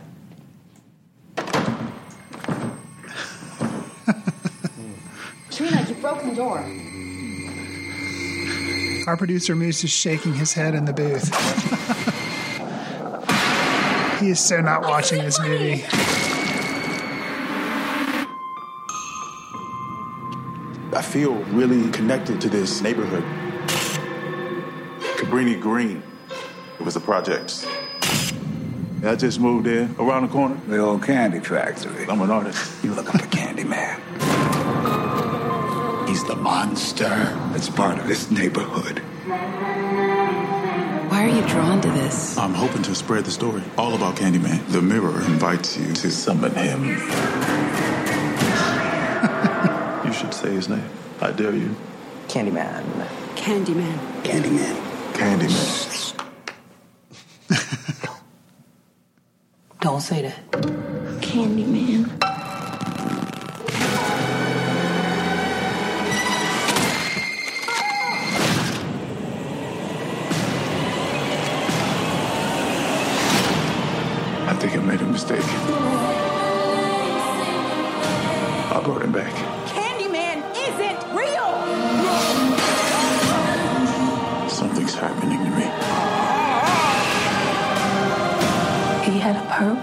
Trina, you broke the door. Our producer Moose is shaking his head in the booth. he is so not watching this movie. I feel really connected to this neighborhood. Cabrini Green. It was the projects. I just moved in around the corner. The old candy factory. I'm an artist. You look looking for Candyman? He's the monster that's part of this neighborhood. Why are you drawn to this? I'm hoping to spread the story all about Candyman. The mirror invites you to summon him. You should say his name. I dare you. Candyman. Candyman. Candyman. Candyman. Don't say that. Candyman.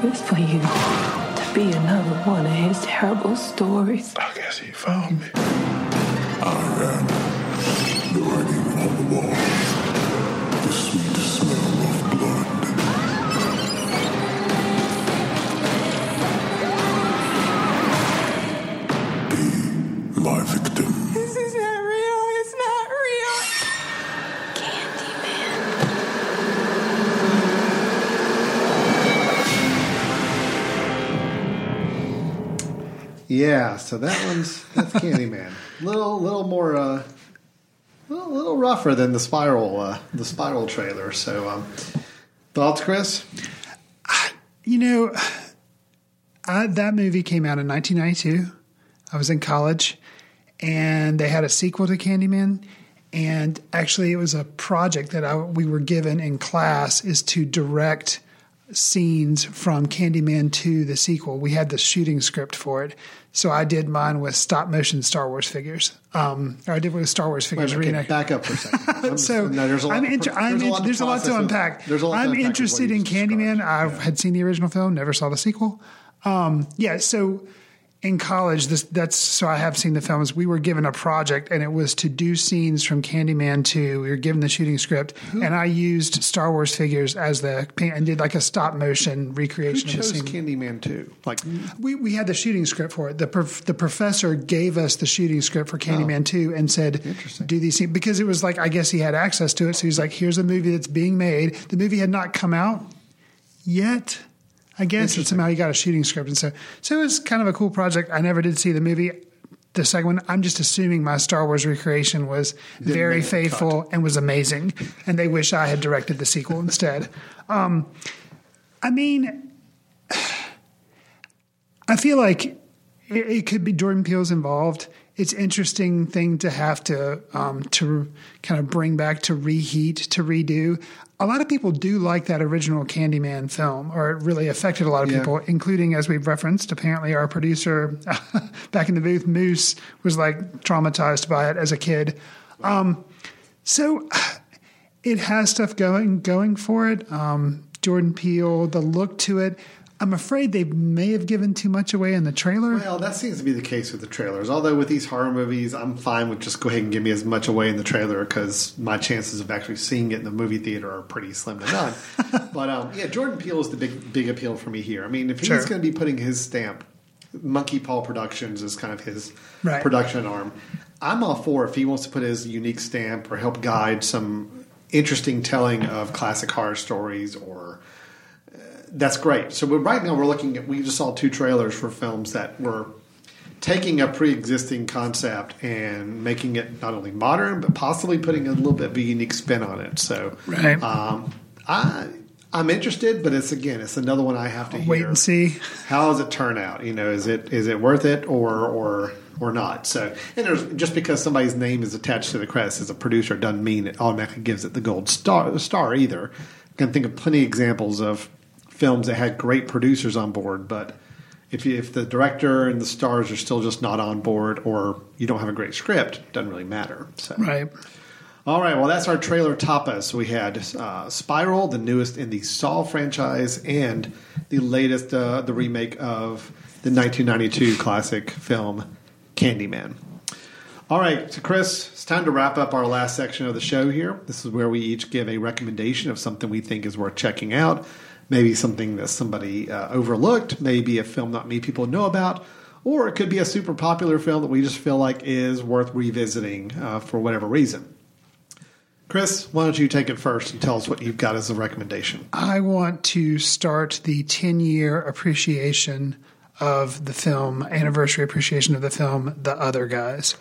Purpose for you to be another one of his terrible stories. I guess he found me. Yeah, so that one's that's Candyman. little little more uh little, little rougher than the spiral uh the spiral trailer. So um thoughts, Chris? You know, I, that movie came out in 1992. I was in college, and they had a sequel to Candyman. And actually, it was a project that I, we were given in class is to direct scenes from Candyman 2, the sequel. We had the shooting script for it. So I did mine with stop motion Star Wars figures. Um, or I did with Star Wars figures. Wait, okay, back up for a second. Just- so no, there's a lot, I'm, inter- there's I'm a lot to there's a lot to unpack. There's a lot I'm interested in Candyman. I had seen the original film, never saw the sequel. Um, yeah, so in college, this that's so I have seen the films. We were given a project, and it was to do scenes from Candyman 2. We were given the shooting script, and I used Star Wars figures as the paint and did like a stop motion Who recreation of the chose scene. Candyman 2? Like We, we had the shooting script for it. The prof, the professor gave us the shooting script for Candyman 2 and said, do these scenes. Because it was like, I guess he had access to it. So he's like, here's a movie that's being made. The movie had not come out yet. I guess and somehow he got a shooting script, and so so it was kind of a cool project. I never did see the movie. The second one, I'm just assuming my Star Wars recreation was Didn't very faithful and was amazing, and they wish I had directed the sequel instead. Um, I mean, I feel like it, it could be Jordan Peele's involved. It's interesting thing to have to um, to kind of bring back to reheat to redo. A lot of people do like that original Candyman film, or it really affected a lot of Yeah. people, including as we've referenced. Apparently, our producer back in the booth, Moose, was like traumatized by it as a kid. Um, so it has stuff going going for it. Um, Jordan Peele, the look to it. I'm afraid they may have given too much away in the trailer. Well, that seems to be the case with the trailers. Although with these horror movies, I'm fine with just go ahead and give me as much away in the trailer because my chances of actually seeing it in the movie theater are pretty slim to none. but um, yeah, Jordan Peele is the big big appeal for me here. I mean, if he's Sure. going to be putting his stamp, Monkey Paw Productions is kind of his Right. production arm. I'm all for if he wants to put his unique stamp or help guide some interesting telling of classic horror stories or that's great. So we're, right now we're looking at we just saw two trailers for films that were taking a pre-existing concept and making it not only modern but possibly putting a little bit of a unique spin on it. So Right. um, I I'm interested, but it's again it's another one I have to Wait and see. How does it turn out? You know, is it is it worth it or or or not? So, and there's just because somebody's name is attached to the credits as a producer doesn't mean it automatically gives it the gold star star either. I can think of plenty of examples of films that had great producers on board, but if you, if the director and the stars are still just not on board, or you don't have a great script, it doesn't really matter. So, Right. all right, well, that's our trailer tapas. We had uh, Spiral, the newest in the Saw franchise, and the latest, uh, the remake of the 1992 classic film Candyman. All right, so Chris, it's time to wrap up our last section of the show here. This is where we each give a recommendation of something we think is worth checking out, maybe something that somebody uh, overlooked, maybe a film not many people know about, or it could be a super popular film that we just feel like is worth revisiting uh, for whatever reason. Chris, why don't you take it first and tell us what you've got as a recommendation? I want to start the 10 year appreciation of the film, anniversary appreciation of the film, The Other Guys.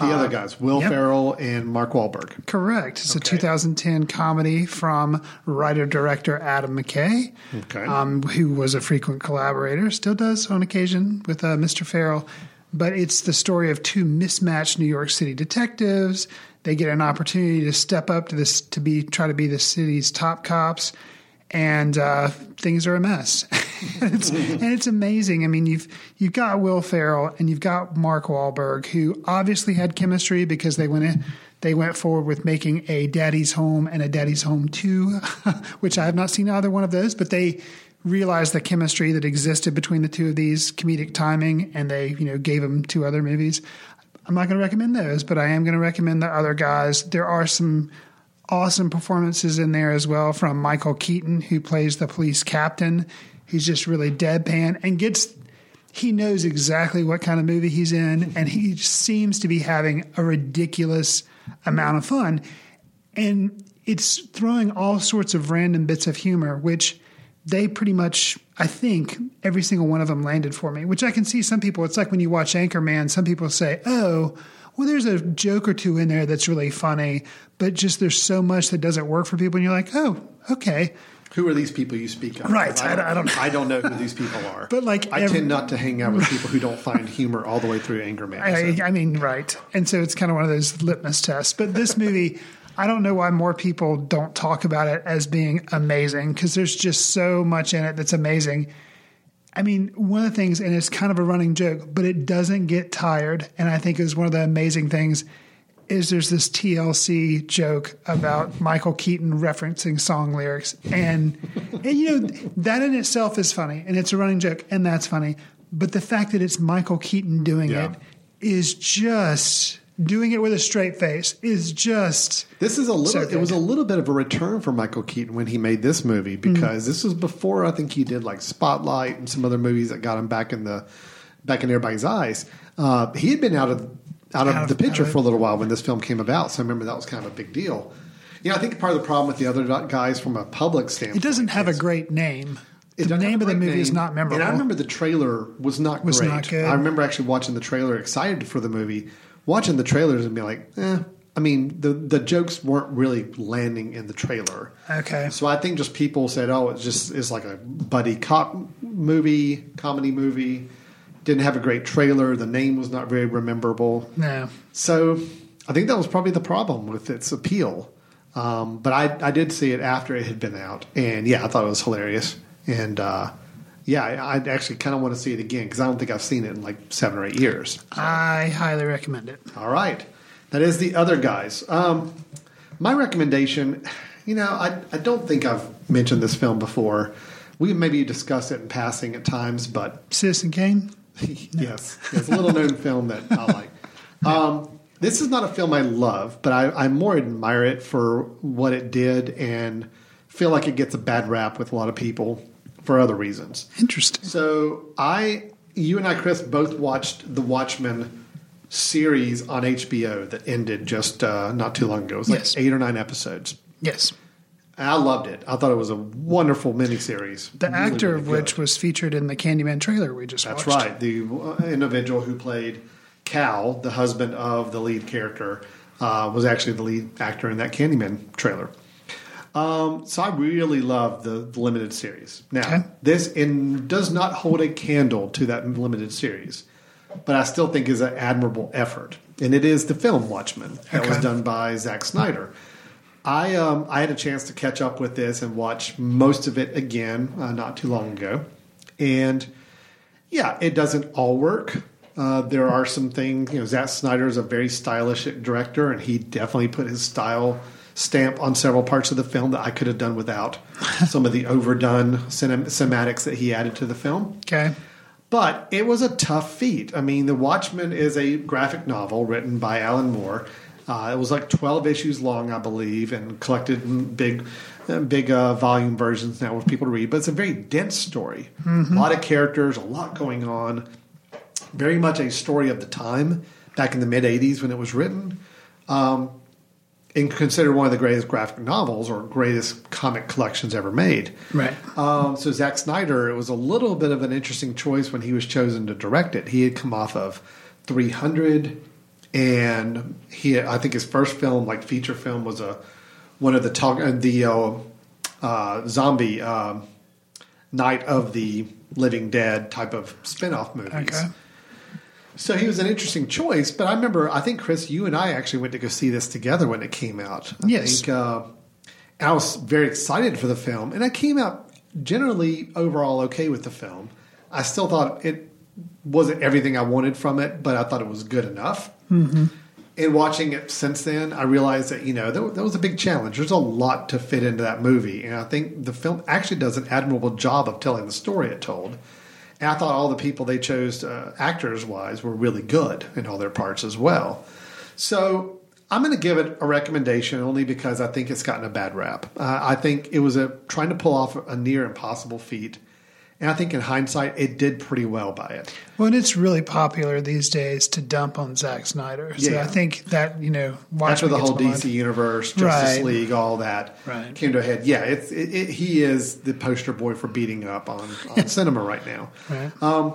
The Uh, other guys, Will yep. Ferrell and Mark Wahlberg. Correct. It's a 2010 comedy from writer director Adam McKay, Okay. um, who was a frequent collaborator, still does on occasion with uh, Mr. Ferrell. But it's the story of two mismatched New York City detectives. They get an opportunity to step up to this to be try to be the city's top cops, and uh, things are a mess. and, it's, and it's amazing. I mean, you've you've got Will Ferrell and you've got Mark Wahlberg, who obviously had chemistry because they went in, they went forward with making a Daddy's Home and a Daddy's Home Two, which I have not seen either one of those, but they realized the chemistry that existed between the two of these comedic timing, and they you know gave them two other movies. I'm not going to recommend those, but I am going to recommend the other guys. There are some awesome performances in there as well from Michael Keaton, who plays the police captain. He's just really deadpan and gets. He knows exactly what kind of movie he's in, and he seems to be having a ridiculous amount of fun. And it's throwing all sorts of random bits of humor, which they pretty much, I think, every single one of them landed for me. Which I can see some people. It's like when you watch Anchorman. Some people say, "Oh, well, there's a joke or two in there that's really funny," but just there's so much that doesn't work for people, and you're like, "Oh, okay." Who are these people you speak of? Right, I don't- I don't- I don't know who these people are. But, like, I every- tend not to hang out with people who don't find humor all the way through Anchorman. I, I mean, right. And so it's kind of one of those litmus tests. But this movie, I don't know why more people don't talk about it as being amazing because there's just so much in it that's amazing. I mean, one of the things, and it's kind of a running joke, but it doesn't get tired. And I think is one of the amazing things is there's this TLC joke about Michael Keaton referencing song lyrics, and, and you know that in itself is funny, and it's a running joke, and that's funny. But the fact that it's Michael Keaton doing Yeah. it is just doing it with a straight face is just This is a little. So it was a little bit of a return for Michael Keaton when he made this movie Mm-hmm. because this was before I think he did like Spotlight and some other movies that got him back in the back in everybody's eyes. Uh, he had been out of out of Out of- the picture of- for a little while when this film came about, so I remember that was kind of a big deal. You know, I think part of the problem with the other guys from a public standpoint, it doesn't have a great name. The name of the movie is not memorable. And I remember the trailer was not Was great. not good. I remember actually watching the trailer, excited for the movie, watching the trailers and be like, eh. I mean, the the jokes weren't really landing in the trailer. Okay. So I think just people said, "Oh, it's just it's like a buddy cop movie, comedy movie." Didn't have a great trailer. The name was not very rememberable. No. So I think that was probably the problem with its appeal. Um, but I, I did see it after it had been out, and yeah, I thought it was hilarious. And uh, yeah, I, I actually kind of want to see it again because I don't think I've seen it in like seven or eight years. I highly recommend it. All right, that is the other guys. Um, my recommendation, you know, I, I don't think I've mentioned this film before. We maybe discussed it in passing at times, but Citizen Kane. yes, it's a little known film that I like. Um, this is not a film I love, but I, I more admire it for what it did and feel like it gets a bad rap with a lot of people for other reasons. Interesting. So I, you and I, Chris, both watched the Watchmen series on HBO that ended just uh, not too long ago. It was like Yes. eight or nine episodes. Yes. I loved it. I thought it was a wonderful miniseries. The Really, actor really of which was featured in the Candyman trailer we just watched. That's watched. right. The uh, individual who played Cal, the husband of the lead character, uh, was actually the lead actor in that Candyman trailer. Um, so I really love the, the limited series. Now, Okay. this in, does not hold a candle to that limited series, but I still think is an admirable effort. And it is the film Watchmen that was done by Zack Snyder. I um, I had a chance to catch up with this and watch most of it again uh, not too long ago, and yeah, it doesn't all work. Uh, there are some things, you know, Zack Snyder is a very stylish director, and he definitely put his style stamp on several parts of the film that I could have done without some of the overdone cinem- cinematics that he added to the film. Okay. But it was a tough feat. I mean, The Watchmen is a graphic novel written by Alan Moore. Uh, it was like 12 issues long, I believe, and collected in big, uh, big uh, volume versions now for people to read. But it's a very dense story. Mhm. A lot of characters, a lot going on. Very much a story of the time back in the mid 80s when it was written. Um, and considered one of the greatest graphic novels or greatest comic collections ever made. Right. Um, so Zack Snyder, it was a little bit of an interesting choice when he was chosen to direct it. He had come off of 300, and he, I think his first film, like feature film, was a one of the talk, uh, the uh, uh, zombie um Night of the Living Dead type of spin-off movies. Okay. So he was an interesting choice, but I remember, I think Chris, you and I actually went to go see this together when it came out. I Yes. think, uh, I was very excited for the film, and I came out generally overall okay with the film. I still thought it wasn't everything I wanted from it, but I thought it was good enough. Mm-hmm. And watching it since then, I realized that you know that, that was a big challenge. There's a lot to fit into that movie, and I think the film actually does an admirable job of telling the story it told. And I thought all the people they chose, uh, actors wise, were really good in all their parts as well. So I'm going to give it a recommendation only because I think it's gotten a bad rap. Uh, I think it was a trying to pull off a near impossible feat, and I think in hindsight it did pretty well by it. Well, and it's really popular these days to dump on Zack Snyder. So Yeah. I think that, you know, where the whole. DC universe, Justice Right. League, all that Right. came to a head. Yeah, it's it, it, he is the poster boy for beating up on, on cinema right now. Right. Um,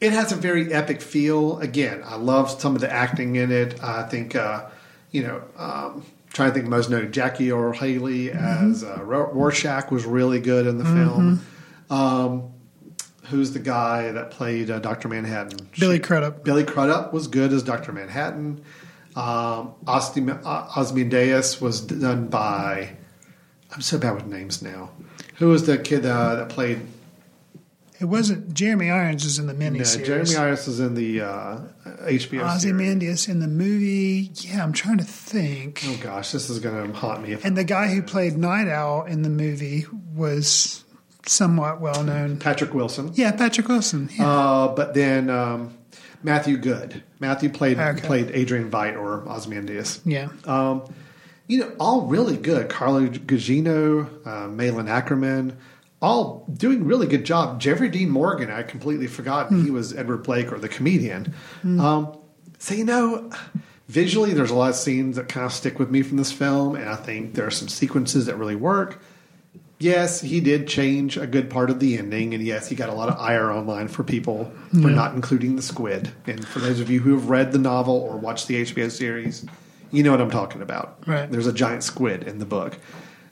it has a very epic feel. Again, I love some of the acting in it. I think, uh, you know, um, trying to think most noted, Jackie Earle Haley as uh, Rorschach was really good in the film. Um, who's the guy that played uh, Doctor Manhattan? Billy Crudup. Billy Crudup was good as Doctor Manhattan. Um, uh, was done by. I'm so bad with names now. Who was the kid uh, that played? It wasn't Jeremy Irons is in the No, miniseries. Jeremy Irons is in the uh, HBO series. Ozymandias in the movie. Yeah, I'm trying to think. Oh gosh, this is going to haunt me. If And the guy who played Night Owl in the movie was somewhat well known. Patrick Wilson. Yeah, Patrick Wilson. Yeah. Uh, but then um, Matthew Goode. Matthew played Okay. played Adrian Veidt or Ozymandias. yeah. Um, you know, all really good. Carla Gugino, uh, Malin Akerman, all doing really good job. Jeffrey Dean Morgan, I completely forgot he was Edward Blake or the comedian. Um, so you know, visually, there's a lot of scenes that kind of stick with me from this film, and I think there are some sequences that really work. Yes, he did change a good part of the ending, and yes, he got a lot of ire online for people for Yeah. not including the squid. And for those of you who have read the novel or watched the HBO series, you know what I'm talking about. Right. There's a giant squid in the book.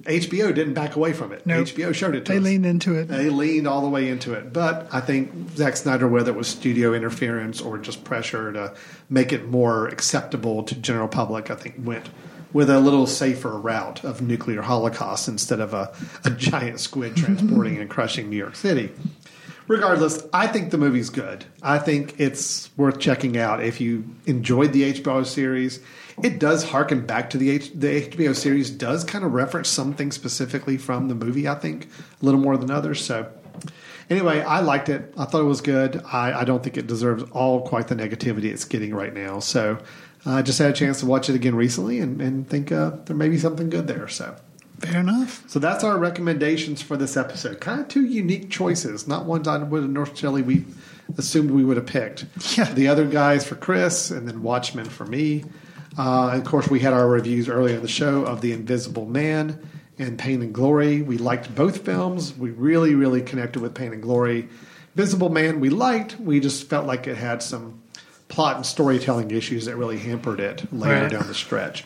HBO didn't back away from it. Nope. HBO showed it to They us. leaned into it. They leaned all the way into it. But I think Zack Snyder, whether it was studio interference or just pressure to make it more acceptable to general public, I think went with a little safer route of nuclear holocaust instead of a, a giant squid transporting and crushing New York City. Regardless, I think the movie's good. I think it's worth checking out if you enjoyed the HBO series. It does harken back to the H- the HBO series. Does kind of reference something specifically from the movie. I think a little more than others. So anyway, I liked it. I thought it was good. I, I don't think it deserves all quite the negativity it's getting right now. So I just had a chance to watch it again recently and, and think uh, there may be something good there. So Fair enough. so that's our recommendations for this episode. Kind of two unique choices, not ones I would have necessarily we assumed we would have picked. Yeah. The other guys for Chris, and then Watchmen for me. Uh, of course, we had our reviews earlier in the show of The Invisible Man and Pain and Glory. We liked both films. We really, really connected with Pain and Glory. Visible Man, we liked. We just felt like it had some plot and storytelling issues that really hampered it later Right. down the stretch.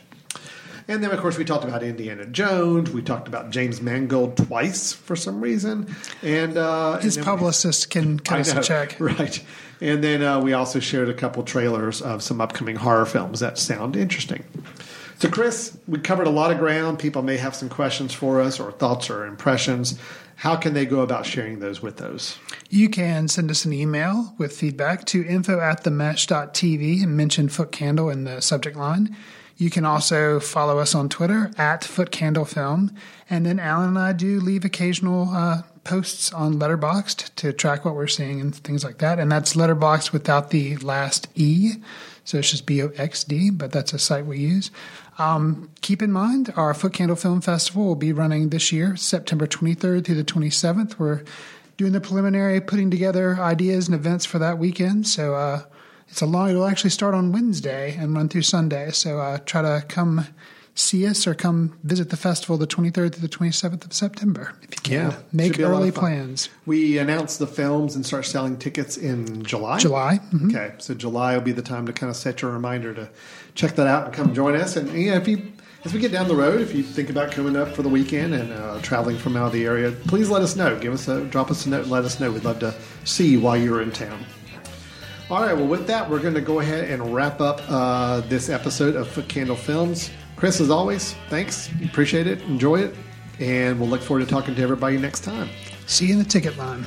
And then, of course, we talked about Indiana Jones. We talked about James Mangold twice for some reason, and uh, His and then we- publicist can cut us a check. right? And then uh, we also shared a couple trailers of some upcoming horror films that sound interesting. So, Chris, we covered a lot of ground. People may have some questions for us, or thoughts, or impressions. How can they go about sharing those with those? You can send us an email with feedback to info at themesh.tv and mention Foot Candle in the subject line. You can also follow us on Twitter at Foot Candle Film. And then Alan and I do leave occasional uh, posts on Letterboxd to track what we're seeing and things like that. And that's Letterboxd without the last E. So it's just B O X D, but that's a site we use. Um, keep in mind, our Foot Candle Film Festival will be running this year, September 23rd through the 27th. We're doing the preliminary, putting together ideas and events for that weekend. So uh, it's a long. It'll actually start on Wednesday and run through Sunday. So uh, try to come see us or come visit the festival the 23rd to the 27th of September if you can. should Make be a lot of early plans. We announce the films and start selling tickets in July. July. mhm. Okay, so July will be the time to kind of set your reminder to check that out and come join us. And yeah, if you as we get down the road, if you think about coming up for the weekend and uh, traveling from out of the area, please let us know. Give us a drop us a note and let us know. We'd love to see you while you're in town. All right, well, with that, we're going to go ahead and wrap up uh, this episode of Foot Candle Films. Chris, as always, thanks. Appreciate it. Enjoy it. And we'll look forward to talking to everybody next time. See you in the ticket line.